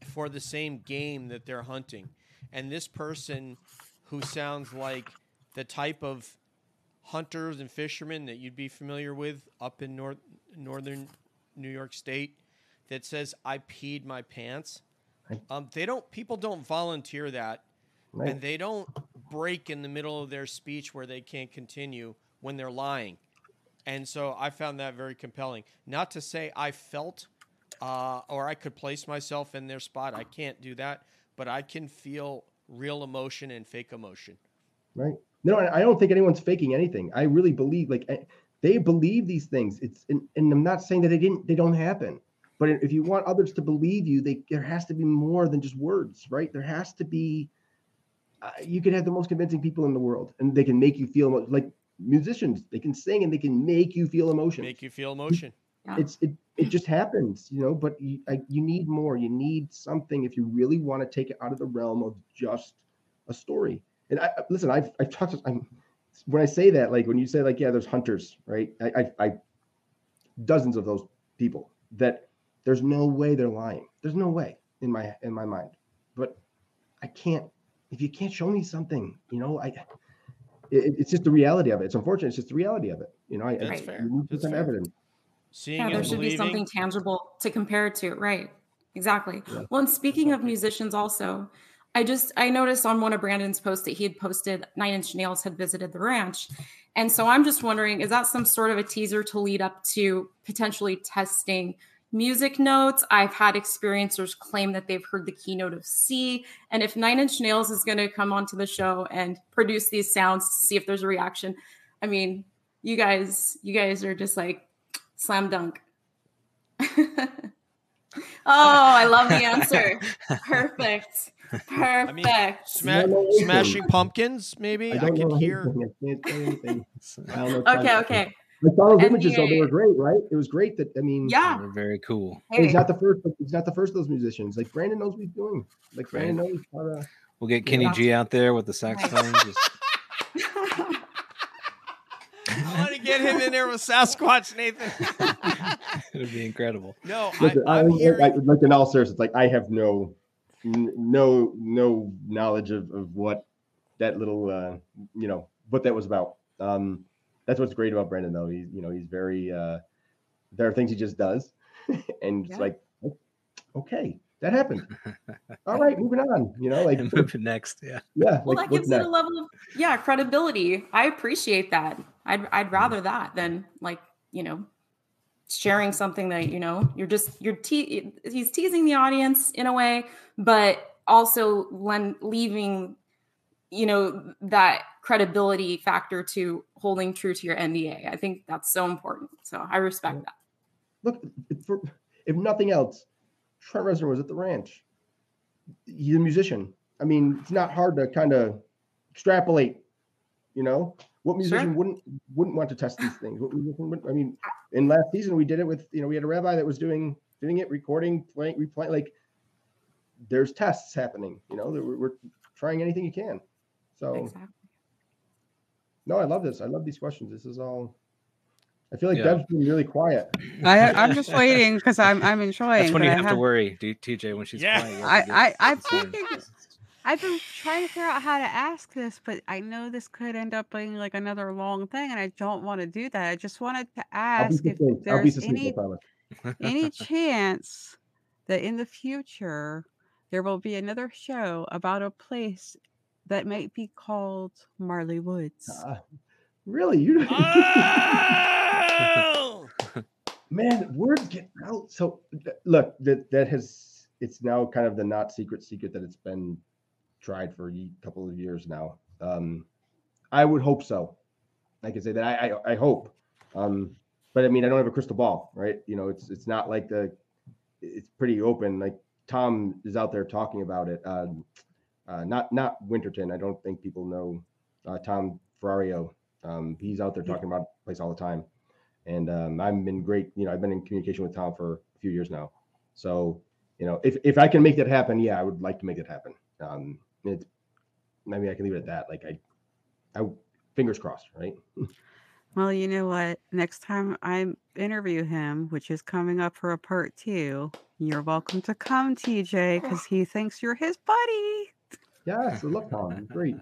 for the same game that they're hunting. And this person who sounds like the type of hunters and fishermen that you'd be familiar with up in north northern New York State that says I peed my pants. Um, they don't people don't volunteer that Right? and they don't break in the middle of their speech where they can't continue when they're lying. And so I found that very compelling. Not to say I felt uh, or I could place myself in their spot. I can't do that, but I can feel real emotion and fake emotion. right? No, I I don't think anyone's faking anything. I really believe like eh, they believe these things. It's and, and I'm not saying that they didn't they don't happen. But if you want others to believe you, they there has to be more than just words, right? There has to be Uh, you could have the most convincing people in the world, and they can make you feel like musicians. They can sing and they can make you feel emotion. Make you feel emotion. Yeah. It's it it just happens, you know. But you I, you need more. You need something if you really want to take it out of the realm of just a story. And I I- listen. I've I've talked. To, I'm when I say that, like when you say like yeah, there's hunters, right? I I, I dozens of those people that there's no way they're lying. There's no way in my in my mind. But I can't if you can't show me something, you know, I it, it's just the reality of it. It's unfortunate. It's just the reality of it. You know, I, That's I, fair. you need That's some fair. evidence. Seeing yeah, there should be something tangible to compare it to. Right. Exactly. Yeah. Well, and speaking of musicians, also, I just I noticed on one of Brandon's posts that he had posted Nine Inch Nails had visited the ranch, and so I'm just wondering, is that some sort of a teaser to lead up to potentially testing music notes? I've had experiencers claim that they've heard the keynote of C, and if Nine Inch Nails is going to come onto the show and produce these sounds to see if there's a reaction, I mean, you guys, you guys are just like slam dunk. oh, I love the answer. Perfect. Perfect. mean, Sma- I don't know anything. smashing pumpkins, maybe. I I, can hear. I can't say anything. I don't okay, China. okay. I saw those images though; they were great, right? It was great that I mean, Yeah. They're very cool. He's not the first. He's not the first of those musicians. Like Brandon knows what he's doing. Like Brandon knows how to. We'll get Kenny G out there with the saxophone. Just, I want to get him in there with Sasquatch, Nathan. it'll be incredible. No, I, Listen, I, I'm like, hearing. I- like in all seriousness, like I have no, no, no knowledge of, of what that little, uh, you know, what that was about. Um, that's what's great about Brandon, though. He's, you know, he's very. Uh, there are things he just does, and it's like, oh, okay, that happened. All right, moving on. You know, like And moving next, yeah. yeah, well, like that what's gives it a level of yeah credibility. I appreciate that. I'd I'd Mm-hmm. rather that than like you know sharing something that you know you're just you're te- he's teasing the audience in a way, but also len- leaving you know that credibility factor to holding true to your NDA. I think that's so important. So I respect that. look, if, for, if nothing else, Trent Reznor was at the ranch. He's a musician. I mean, it's not hard to kind of extrapolate. You know, what musician Sure. wouldn't wouldn't want to test these things? What musician I mean, in last season we did it with you know we had a rabbi that was doing doing it, recording, playing, replaying. Like, there's tests happening. You know, that we're, we're trying anything you can. So Exactly. no, I love this. I love these questions. This is all. I feel like Yeah. Deb's been really quiet. I, I'm just waiting because I'm I'm enjoying. That's when you I have to worry, D- TJ, when she's Yeah. quiet. you have I, I, I'm concerned. thinking, I've been trying to figure out how to ask this, but I know this could end up being like another long thing, and I don't want to do that. I just wanted to ask if succinct. I'll be there's any any chance that in the future there will be another show about a place that might be called Marley Woods. Uh, really, you Oh! man, words get out. So look, that that has it's now kind of the not secret secret that it's been tried for a couple of years now. Um, I would hope so. I can say that I I, I hope. Um, but I mean, I don't have a crystal ball, right? You know, it's it's not like the it's pretty open. Like Tom is out there talking about it. Um, uh, not not Winterton. I don't think people know uh, Tom Ferrario. Um, he's out there talking about place all the time, and um, I've been great. You know, I've been in communication with Tom for a few years now. So, you know, if if I can make that happen, yeah, I would like to make it happen. Um, it's maybe I can leave it at that. Like I, I fingers crossed, right? Well, you know what? Next time I interview him, which is coming up for a part two, you're welcome to come, TJ, because he thinks you're his buddy. Yes, I love Tom. Great.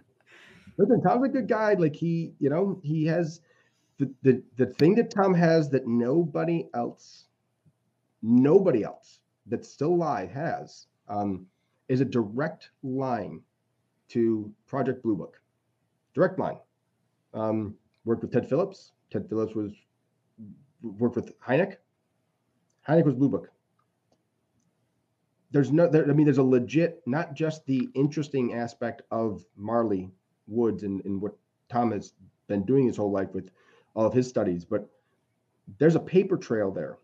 Listen, Tom's a good guy. Like he, you know, he has the the the thing that Tom has that nobody else, nobody else that's still alive has, um, is a direct line to Project Blue Book. Direct line. Um, worked with Ted Phillips. Ted Phillips was worked with Hynek. Hynek was Blue Book there's no there, i mean there's a legit not just the interesting aspect of marley woods and, and what tom has been doing his whole life with all of his studies but there's a paper trail there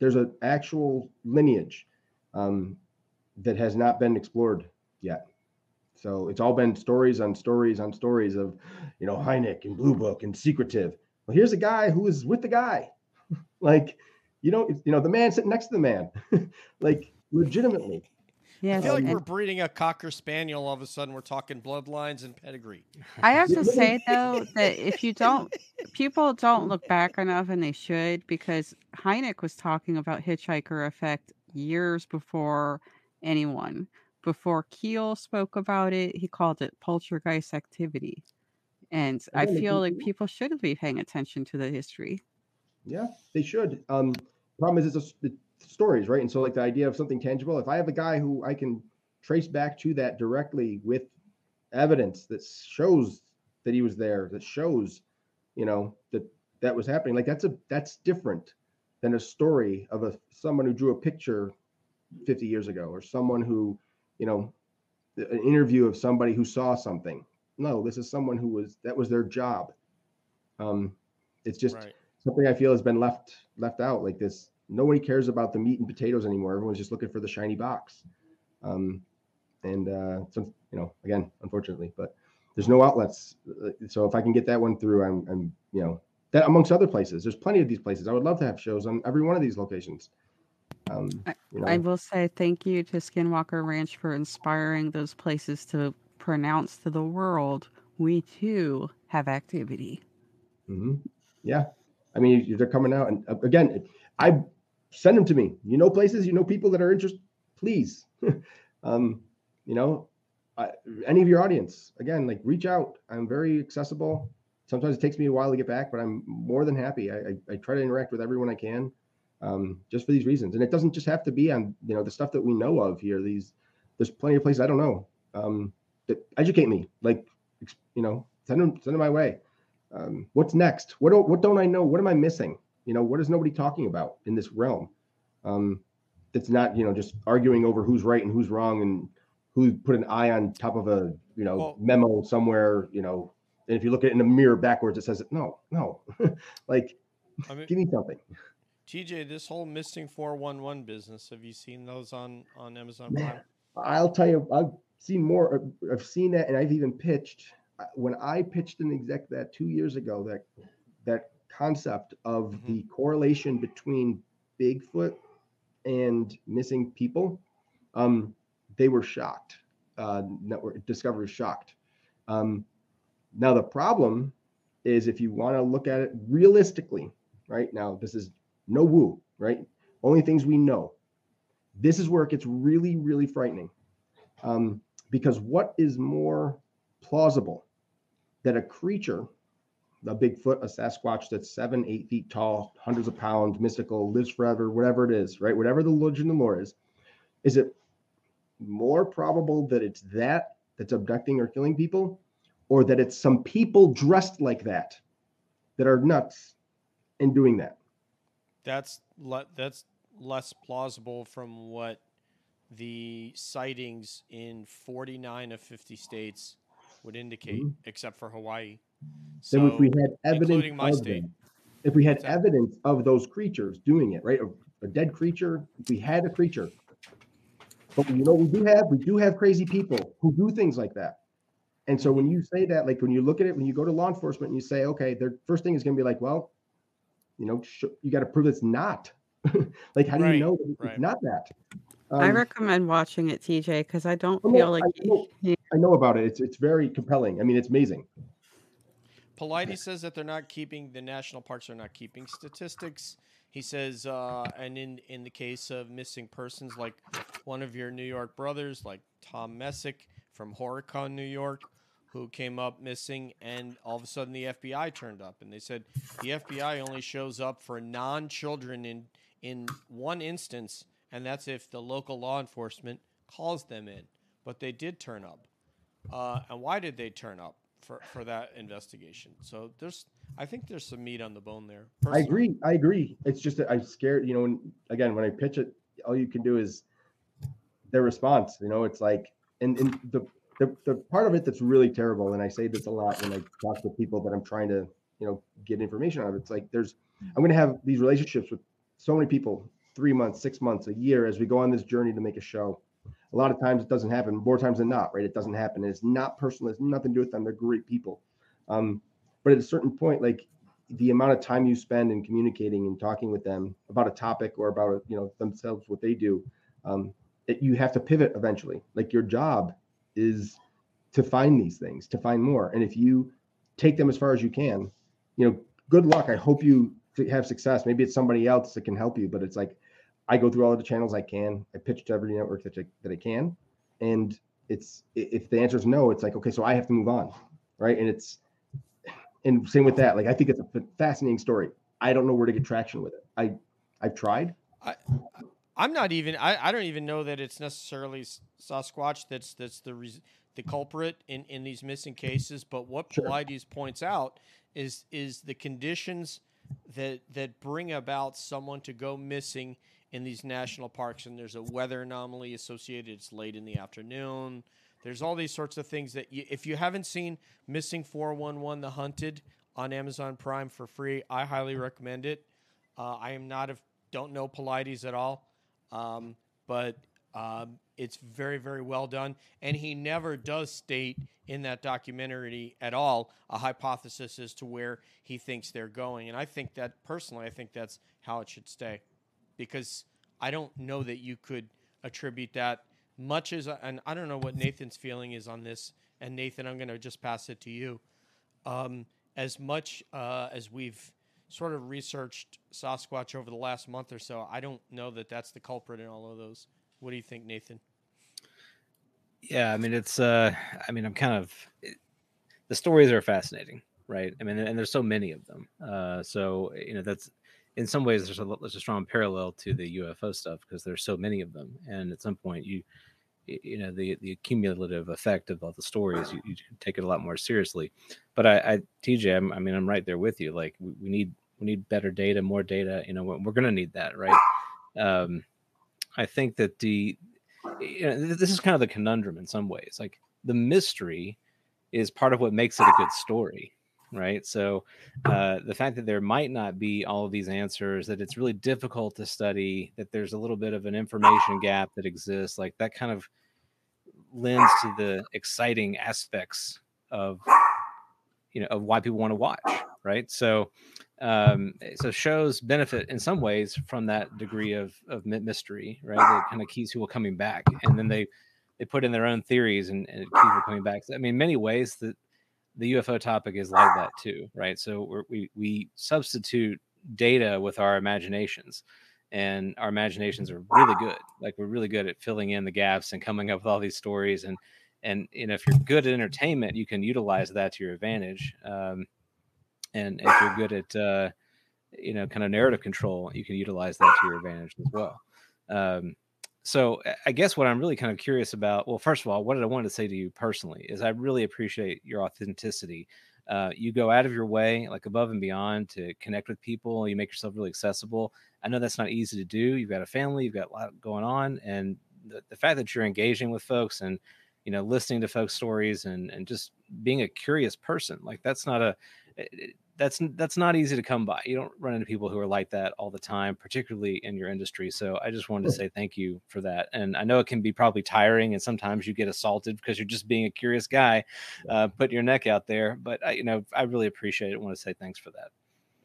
there's an actual lineage um, that has not been explored yet So it's all been stories on stories on stories of, you know, hynek and Blue Book and secretive. Well, here's a guy who is with the guy. like, you know, you know, the man sitting next to the man. like legitimately. Yeah, I feel like we're breeding a cocker spaniel. All of a sudden, we're talking bloodlines and pedigree. I have to say though that if you don't, people don't look back enough, and they should, because Hynek was talking about hitchhiker effect years before anyone. Before Keel spoke about it, he called it poltergeist activity, and I feel like people should be paying attention to the history. Yeah, they should. Um, problem is, it's a, stories, right? And so, like the idea of something tangible, if I have a guy who I can trace back to that directly with evidence that shows that he was there, that shows, you know, that that was happening, like that's a that's different than a story of a someone who drew a picture 50 years ago or someone who, you know, an interview of somebody who saw something. No, this is someone who was that was their job. Um, it's just right. something I feel has been left left out. Like this nobody cares about the meat and potatoes anymore. Everyone's just looking for the shiny box. Um, and uh, so, you know, again, unfortunately, but there's no outlets. So if I can get that one through, I'm, I'm, you know, that amongst other places, there's plenty of these places. I would love to have shows on every one of these locations. Um, you know. I will say thank you to Skinwalker Ranch for inspiring those places to pronounce to the world we too have activity. Mm-hmm. Yeah, I mean they're coming out, and uh, again, I send them to me. You know places, you know people that are interested. Please, um, you know, I, any of your audience, again, like reach out. I'm very accessible. Sometimes it takes me a while to get back, but I'm more than happy. I, I, I try to interact with everyone I can, um, just for these reasons. And it doesn't just have to be on you know the stuff that we know of here. These there's plenty of places I don't know um, that educate me. Like you know, send them send them my way. Um, what's next? What don't what don't I know? What am I missing? You know, what is nobody talking about in this realm? Um, it's not, you know, just arguing over who's right and who's wrong and who put an eye on top of a, you know, well, memo somewhere, you know, and if you look at it in the mirror backwards, it says, no, no, like, I mean, give me something. TJ, this whole missing 411 business, have you seen those on, on Amazon Prime? I'll tell you, I've seen more. I've seen that, and I've even pitched. Uh, when I pitched an exec that two years ago, that that concept of mm-hmm. the correlation between Bigfoot and missing people, um, they were shocked. Uh, network Discovery shocked. Um, now the problem is if you want to look at it realistically, right now this is no woo, right? Only things we know. This is where it gets really, really frightening, um, because what is more plausible that a creature a Bigfoot, a Sasquatch that's seven, eight feet tall, hundreds of pounds, mystical, lives forever, whatever it is, right? Whatever the legend and lore is, is it more probable that it's that that's abducting or killing people, or that it's some people dressed like that that are nuts and doing that? That's le- that's less plausible from what the sightings in 49 of 50 states would indicate, mm-hmm. except for Hawaii. So, then if we had evidence of. Them, if we had exactly. evidence of those creatures doing it, right? A, a, dead creature, if we had a creature. But you know, we do have we do have crazy people who do things like that. And so when you say that, like when you look at it, when you go to law enforcement and you say, okay, their first thing is going to be like, well, you know, sh- you got to prove it's not. like, how do right, you know it's right. not that? Um, I recommend watching it, TJ, because I don't feel like I know, I know about it. It's it's very compelling. I mean, it's amazing. Paulides says that they're not keeping the national parks are not keeping statistics. He says, uh, and in in the case of missing persons, like one of your New York brothers, like Tom Messick from HorrorCon New York, who came up missing, and all of a sudden the FBI turned up, and they said the FBI only shows up for non-children in in one instance, and that's if the local law enforcement calls them in. But they did turn up, uh, and why did they turn up? For for that investigation. So there's I think there's some meat on the bone there. Personally. I agree. I agree. It's just that I'm scared. You know, when, again, when I pitch it, all you can do is their response. You know, it's like, and, and the, the the part of it that's really terrible, and I say this a lot when I talk to people that I'm trying to, you know, get information out of. It's like there's, I'm going to have these relationships with so many people, three months, six months, a year, as we go on this journey to make a show. A lot of times it doesn't happen. More times than not, right? It doesn't happen. It's not personal. It's nothing to do with them. They're great people. Um, but at a certain point, like the amount of time you spend in communicating and talking with them about a topic or about you know themselves, what they do, um, it, you have to pivot eventually. Like your job is to find these things, to find more. And if you take them as far as you can, you know, good luck. I hope you have success. Maybe it's somebody else that can help you, but it's like I go through all of the channels I can. I pitch to every network that I, that I can, and it's if the answer is no, it's like okay, so I have to move on, right? And it's and same with that. Like I think it's a fascinating story. I don't know where to get traction with it. I I've tried. I I'm not even. I, I don't even know that it's necessarily Sasquatch that's that's the the culprit in in these missing cases. But what sure. Points out is is the conditions that that bring about someone to go missing in these national parks and there's a weather anomaly associated it's late in the afternoon. There's all these sorts of things that you, if you haven't seen missing 411 the hunted on amazon prime for free i highly recommend it. Uh, i am not a don't know Paulides at all um, but um, it's very very well done. And he never does state in that documentary at all a hypothesis as to where he thinks they're going. And i think that personally i think that's how it should stay because I don't know that you could attribute that much as and I don't know what Nathan's feeling is on this. And Nathan, I'm going to just pass it to you. Um, as much uh, as we've sort of researched Sasquatch over the last month or so, I don't know that that's the culprit in all of those. What do you think, Nathan? Yeah, I mean it's. uh I mean I'm kind of. It, the stories are fascinating, right? I mean, and there's so many of them. Uh, so you know that's in some ways there's a there's a strong parallel to the UFO stuff because there's so many of them, and at some point you you know the the cumulative effect of all the stories you, you take it a lot more seriously. But i, I tj I'm, i mean i'm right there with you like we, we need we need better data more data you know we're, going to need that right? Um i think that the you know this is kind of the conundrum in some ways like the mystery is part of what makes it a good story right? So uh, the fact that there might not be all of these answers, that it's really difficult to study, that there's a little bit of an information gap that exists, like that kind of lends to the exciting aspects of you know of why people want to watch, right? So um, so shows benefit in some ways from that degree of of mystery, right? That kind of keeps people coming back, and then they they put in their own theories and, and it keeps people coming back. So, I mean, many ways that the UFO topic is like that too, right? So we we substitute data with our imaginations, and our imaginations are really good. Like we're really good at filling in the gaps and coming up with all these stories. And and you know if you're good at entertainment, you can utilize that to your advantage. Um, and if you're good at uh, you know kind of narrative control, you can utilize that to your advantage as well. Um, so I guess what I'm really kind of curious about, well, first of all, what did I want to say to you personally is I really appreciate your authenticity. Uh, you go out of your way, like above and beyond, to connect with people. You make yourself really accessible. I know that's not easy to do. You've got a family, you've got a lot going on, and the, the fact that you're engaging with folks and you know listening to folks' stories and and just being a curious person, like that's not a that's that's not easy to come by. You don't run into people who are like that all the time, particularly in your industry. So I just wanted to say thank you for that. And I know it can be probably tiring, and sometimes you get assaulted because you're just being a curious guy, uh, putting your neck out there. But I, you know, I really appreciate it. I want to say thanks for that.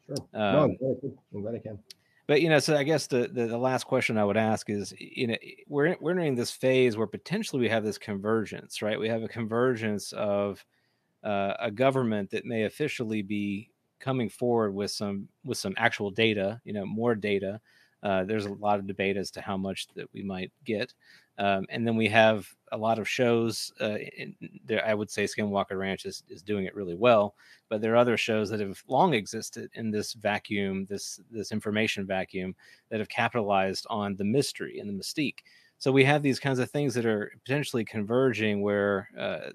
Sure. Um, no, I'm glad I can. But you know, so I guess the, the, the last question I would ask is, you know, we're we're entering this phase where potentially we have this convergence, right? We have a convergence of uh, a government that may officially be coming forward with some with some actual data, you know, more data. Uh, there's a lot of debate as to how much that we might get, um, and then we have a lot of shows. Uh, there, I would say Skinwalker Ranch is, is doing it really well, but there are other shows that have long existed in this vacuum, this this information vacuum, that have capitalized on the mystery and the mystique. So we have these kinds of things that are potentially converging, where uh,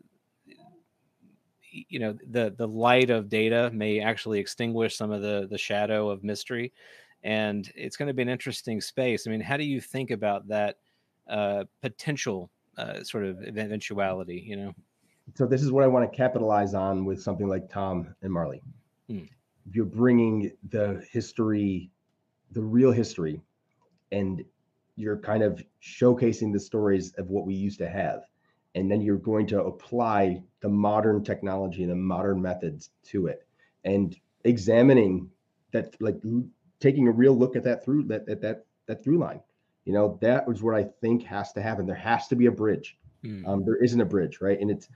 you know the the light of data may actually extinguish some of the the shadow of mystery and it's going to be an interesting space. I mean how do you think about that uh, potential uh, sort of eventuality you know? So this is what i want to capitalize on with something like tom and marley. Hmm. you're bringing the history the real history and you're kind of showcasing the stories of what we used to have and then you're going to apply the modern technology and the modern methods to it. And examining that like taking a real look at that through that at that that through line you know that was what i think has to happen. There has to be a bridge. Mm. um, there isn't a bridge right? And it's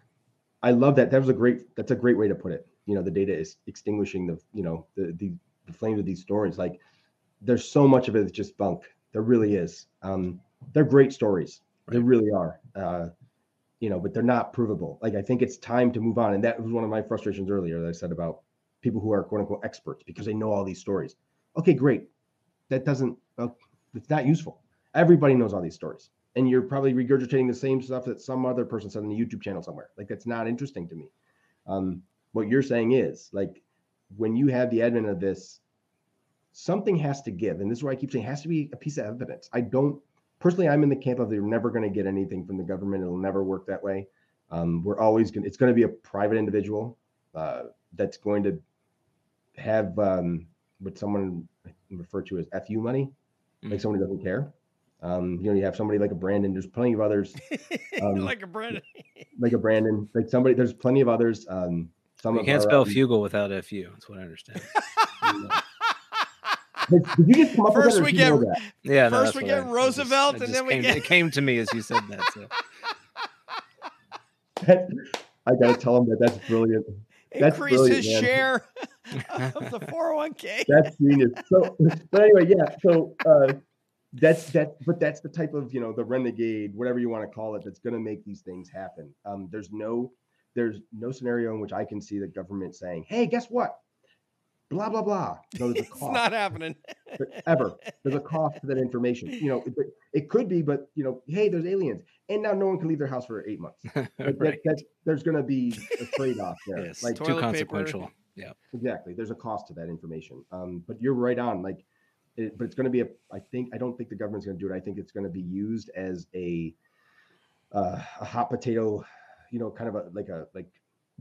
i love that. That was a great that's a great way to put it. You know the data is extinguishing the you know the the, the flames of these stories. Like there's so much of it that's just bunk. There really is. Um they're great stories. Right. they really are. Uh you know but they're not provable. Like i think it's time to move on. And that was one of my frustrations earlier that i said about people who are quote unquote experts because they know all these stories. Okay great. That doesn't well, it's not useful. Everybody knows all these stories. And you're probably regurgitating the same stuff that some other person said on the youtube channel somewhere. Like that's not interesting to me. Um, what you're saying is like when you have the advent of this something has to give. And this is why i keep saying has to be a piece of evidence. I don't personally i'm in the camp of they're never going to get anything from the government it'll never work that way um, we're always going it's going to be a private individual uh, that's going to have um, what someone referred to as fu money mm-hmm. like somebody doesn't care um, you know, you have somebody like a Brandon. There's plenty of others. Um, like a Brandon. like a Brandon. Like somebody. There's plenty of others. Um, some you can't spell um, fugal without fu. That's what I understand. Did you just come up first with that, we get yeah. First no, we get I, Roosevelt, just, and then we came, get. It came to me as you said that. So. I gotta tell him that that's brilliant. That's Increase brilliant, his man. share of the 401k. That's genius. So, but anyway, yeah. So uh, that's that. But that's the type of you know the renegade, whatever you want to call it, that's going to make these things happen. Um, there's no, there's no scenario in which I can see the government saying, "Hey, guess what? Blah blah blah. No, there's a cost. it's not happening ever. There's a cost to that information. You know, it, it, could be, but you know, hey, there's aliens, and now no one can leave their house for eight months. Like, right. that, there's going to be a trade off there. yes, like too consequential. Paper. Yeah, exactly. There's a cost to that information. Um, but you're right on. Like, it, but it's going to be a. I think I don't think the government's going to do it. I think it's going to be used as a uh, a hot potato. You know, kind of a like a like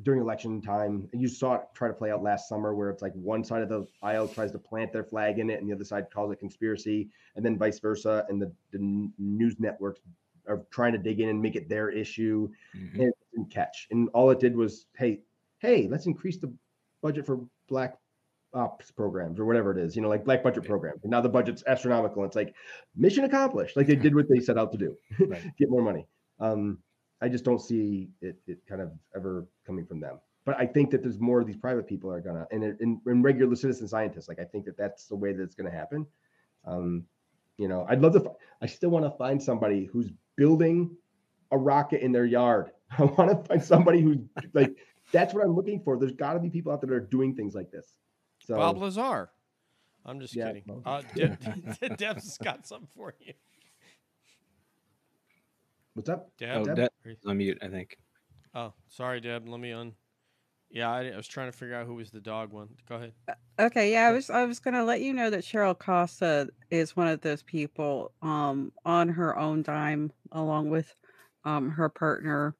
during election time. You saw it try to play out last summer where it's like one side of the aisle tries to plant their flag in it and the other side calls it conspiracy, and then vice versa. And the, the news networks are trying to dig in and make it their issue mm-hmm. and, and catch. And all it did was, hey, hey, let's increase the budget for black ops programs or whatever it is, you know, like black budget programs. And now the budget's astronomical. It's like mission accomplished. Like they did what they set out to do, right. get more money. Um, I just don't see it, it kind of ever coming from them. But I think that there's more of these private people are gonna and in, in regular citizen scientists. Like I think that that's the way that it's gonna happen. Um, you know, I'd love to. I still want to find somebody who's building a rocket in their yard. I want to find somebody who's like that's what I'm looking for. There's got to be people out there that are doing things like this. So, Bob Lazar. I'm just yeah, kidding. Uh, Deb, Deb's got something for you. What's up? Deb? Oh, Deb on mute, I think. Oh, sorry, Deb. Let me un. Yeah, I, I, was trying to figure out who was the dog one. Go ahead. Uh, okay, yeah, I was I was gonna let you know that Cheryl Costa is one of those people um on her own dime, along with um her partner,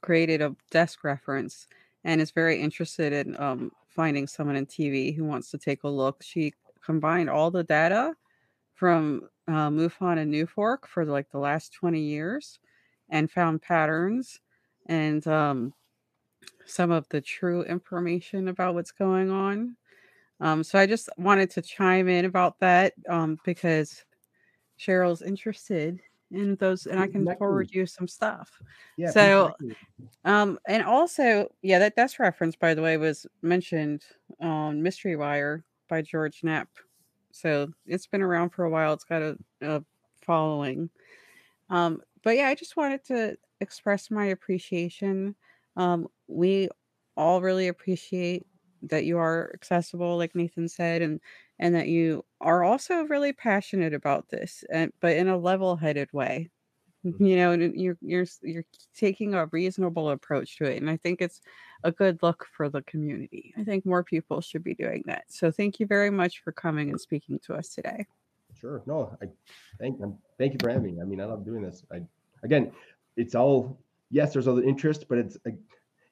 created a desk reference and is very interested in um finding someone in TV who wants to take a look. She combined all the data from uh, MUFON and NUFORC for like the last 20 years and found patterns and um, some of the true information about what's going on. Um, so I just wanted to chime in about that um, because Cheryl's interested in those, and I can forward you some stuff. Yeah. So, um, and also, yeah, that that's reference, by the way, was mentioned on Mystery Wire by George Knapp. So it's been around for a while. It's got a, a following. Um, but yeah, I just wanted to express my appreciation. Um, we all really appreciate that you are accessible, like Nathan said, and and that you are also really passionate about this, and but in a level-headed way. Mm-hmm. You know, and you're you're you're taking a reasonable approach to it, and I think it's a good look for the community. I think more people should be doing that. So thank you very much for coming and speaking to us today. Sure. No, I thank um, thank you for having me. I mean, I love doing this. I again, it's all yes, there's other interest, but it's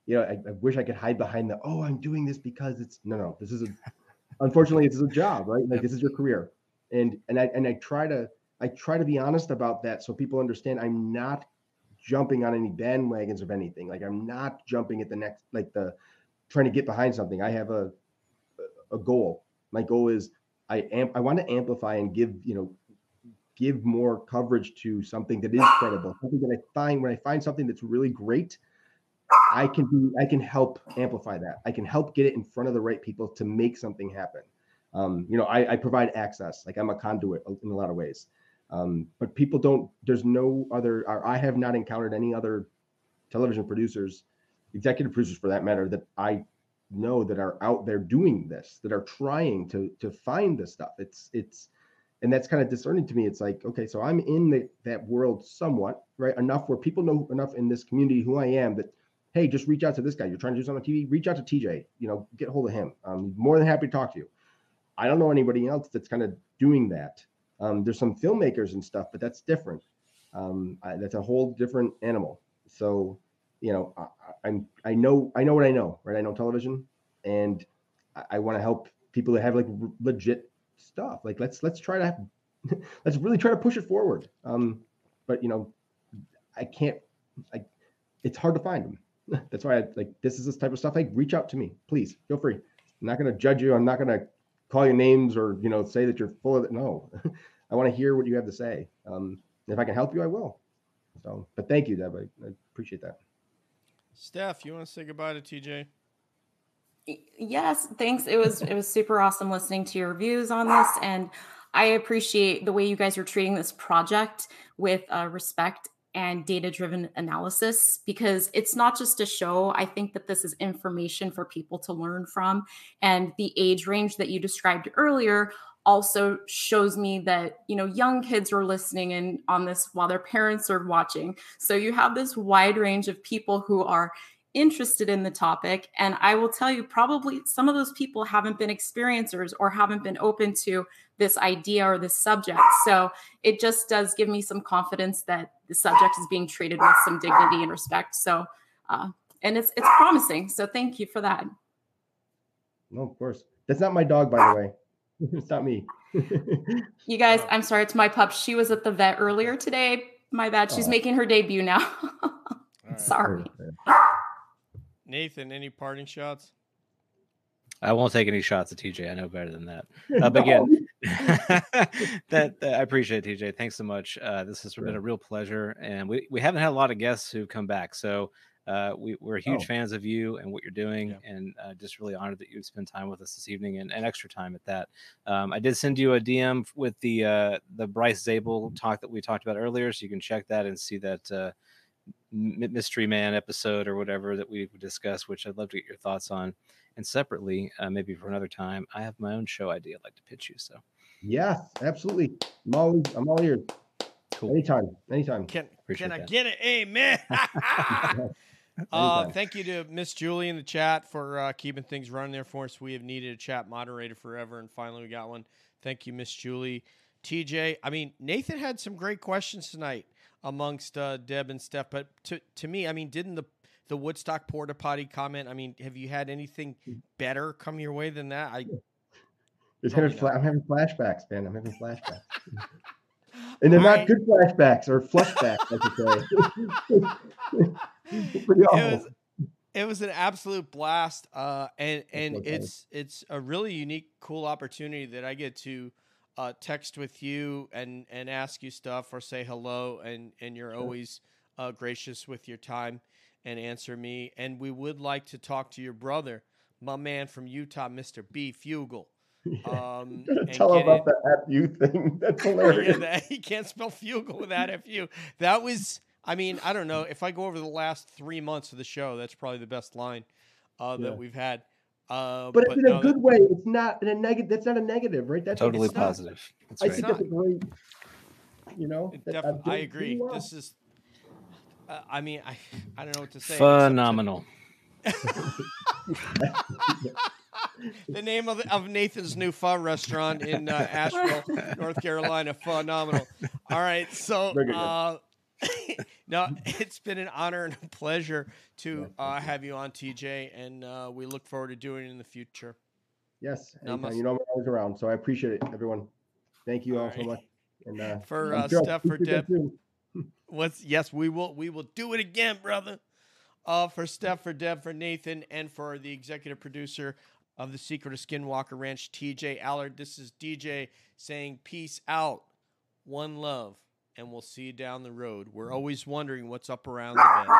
you know, I, I, wish I could hide behind the oh, I'm doing this because it's no, no. This is a unfortunately, this is a job, right? Like this is your career, and and I and I try to I try to be honest about that so people understand I'm not jumping on any bandwagons of anything. Like I'm not jumping at the next, like the trying to get behind something. I have a a goal. My goal is I am I want to amplify and give you know give more coverage to something that is credible. Something that I find when I find something that's really great, I can be I can help amplify that. I can help get it in front of the right people to make something happen. Um, you know, I, I provide access. Like I'm a conduit in a lot of ways. Um, but people don't. There's no other. Or I have not encountered any other television producers, executive producers for that matter, that I know that are out there doing this, that are trying to to find this stuff. It's it's and that's kind of discerning to me. It's like, okay, so I'm in the, that world somewhat, right? Enough where people know enough in this community who I am that, hey, just reach out to this guy. You're trying to do something on TV, reach out to TJ. You know, get hold of him. I'm more than happy to talk to you. I don't know anybody else that's kind of doing that. Um, there's some filmmakers and stuff, but that's different. Um, I, that's a whole different animal. So, you know, I'm I know I know what I know, right? I know television, and I, I want to help people that have like r- legit stuff. Like let's let's try to let's really try to push it forward. Um, but you know, I can't. I it's hard to find them. That's why I like this is this type of stuff. Like reach out to me, please. Feel free. I'm not to judge you. I'm not to call you names or you know say that you're full of it. No, I want to hear what you have to say. Um, if I can help you, I will. So, but thank you, Deb. I, I appreciate that. Steph, you want to say goodbye to TJ? Yes, thanks. It was it was super awesome listening to your views on this, and I appreciate the way you guys are treating this project with uh, respect and data driven analysis because it's not just a show. I think that this is information for people to learn from, and the age range that you described earlier also shows me that you know young kids are listening in on this while their parents are watching so you have this wide range of people who are interested in the topic. And I will tell you, probably some of those people haven't been experiencers or haven't been open to this idea or this subject. So it just does give me some confidence that the subject is being treated with some dignity and respect. So, uh, and it's it's promising. So thank you for that. No, of course. That's not my dog, by the way. it's not me. you guys, I'm sorry. It's my pup. She was at the vet earlier today. My bad. She's oh. making her debut now. right. Sorry. Nathan, any parting shots? I won't take any shots at TJ. I know better than that. Uh, but again, that, that, I appreciate it, TJ. Thanks so much. Uh, this has sure. been a real pleasure, and we, we haven't had a lot of guests who've come back. So uh, we, we're huge oh. fans of you and what you're doing, yeah. and uh, just really honored that you spend time with us this evening and, and extra time at that. Um, I did send you a DM with the uh, the Bryce Zabel talk that we talked about earlier, so you can check that and see that uh, mystery man episode or whatever that we discussed which i'd love to get your thoughts on and separately uh, maybe for another time i have my own show idea i'd like to pitch you so yeah absolutely i'm always i'm all ears cool. anytime anytime can, can i get it amen uh, thank you to miss julie in the chat for uh, keeping things running there for us we have needed a chat moderator forever and finally we got one thank you miss julie tj i mean nathan had some great questions tonight amongst uh, Deb and Steph. But to to me, I mean, didn't the the Woodstock porta potty comment? I mean, have you had anything better come your way than that? I. It's having fla- I'm having flashbacks, man. I'm having flashbacks. and they're not good flashbacks or flashbacks, I should say. Pretty awful. It was, it was an absolute blast, uh, and and it's it's a really unique, cool opportunity that I get to uh, text with you and and ask you stuff or say hello, and and you're sure. always uh, gracious with your time and answer me. And we would like to talk to your brother, my man from Utah, Mister B Fugal. Um, Tell him about the FU thing. That's hilarious. yeah, that, he can't spell Fugal without FU. That was, I mean, I don't know. If I go over the last three months of the show, that's probably the best line uh, yeah. that we've had. Uh, but, but, it's in no, a good that, way. It's not in a negative. That's not a negative, right? That's totally positive. That's I right. think that's a great. You know, I agree. Well. This is. Uh, I mean, I I don't know what to say. Phenomenal. the name of, of Nathan's new pho restaurant in uh, Asheville, North Carolina. Phenomenal. All right, so uh, no, it's been an honor and a pleasure to uh, have you on, TJ, and uh, we look forward to doing it in the future. Yes, anytime. you know I'm always around, so I appreciate it, everyone. Thank you all, all right. so much. And uh, for uh, sure Steph for Deb. What's yes, we will we will do it again, brother. Uh, for Steph, for Deb, for Nathan, and for the executive producer of the Secret of Skinwalker Ranch, TJ Allard. This is DJ saying peace out, one love, and we'll see you down the road. We're always wondering what's up around the bend.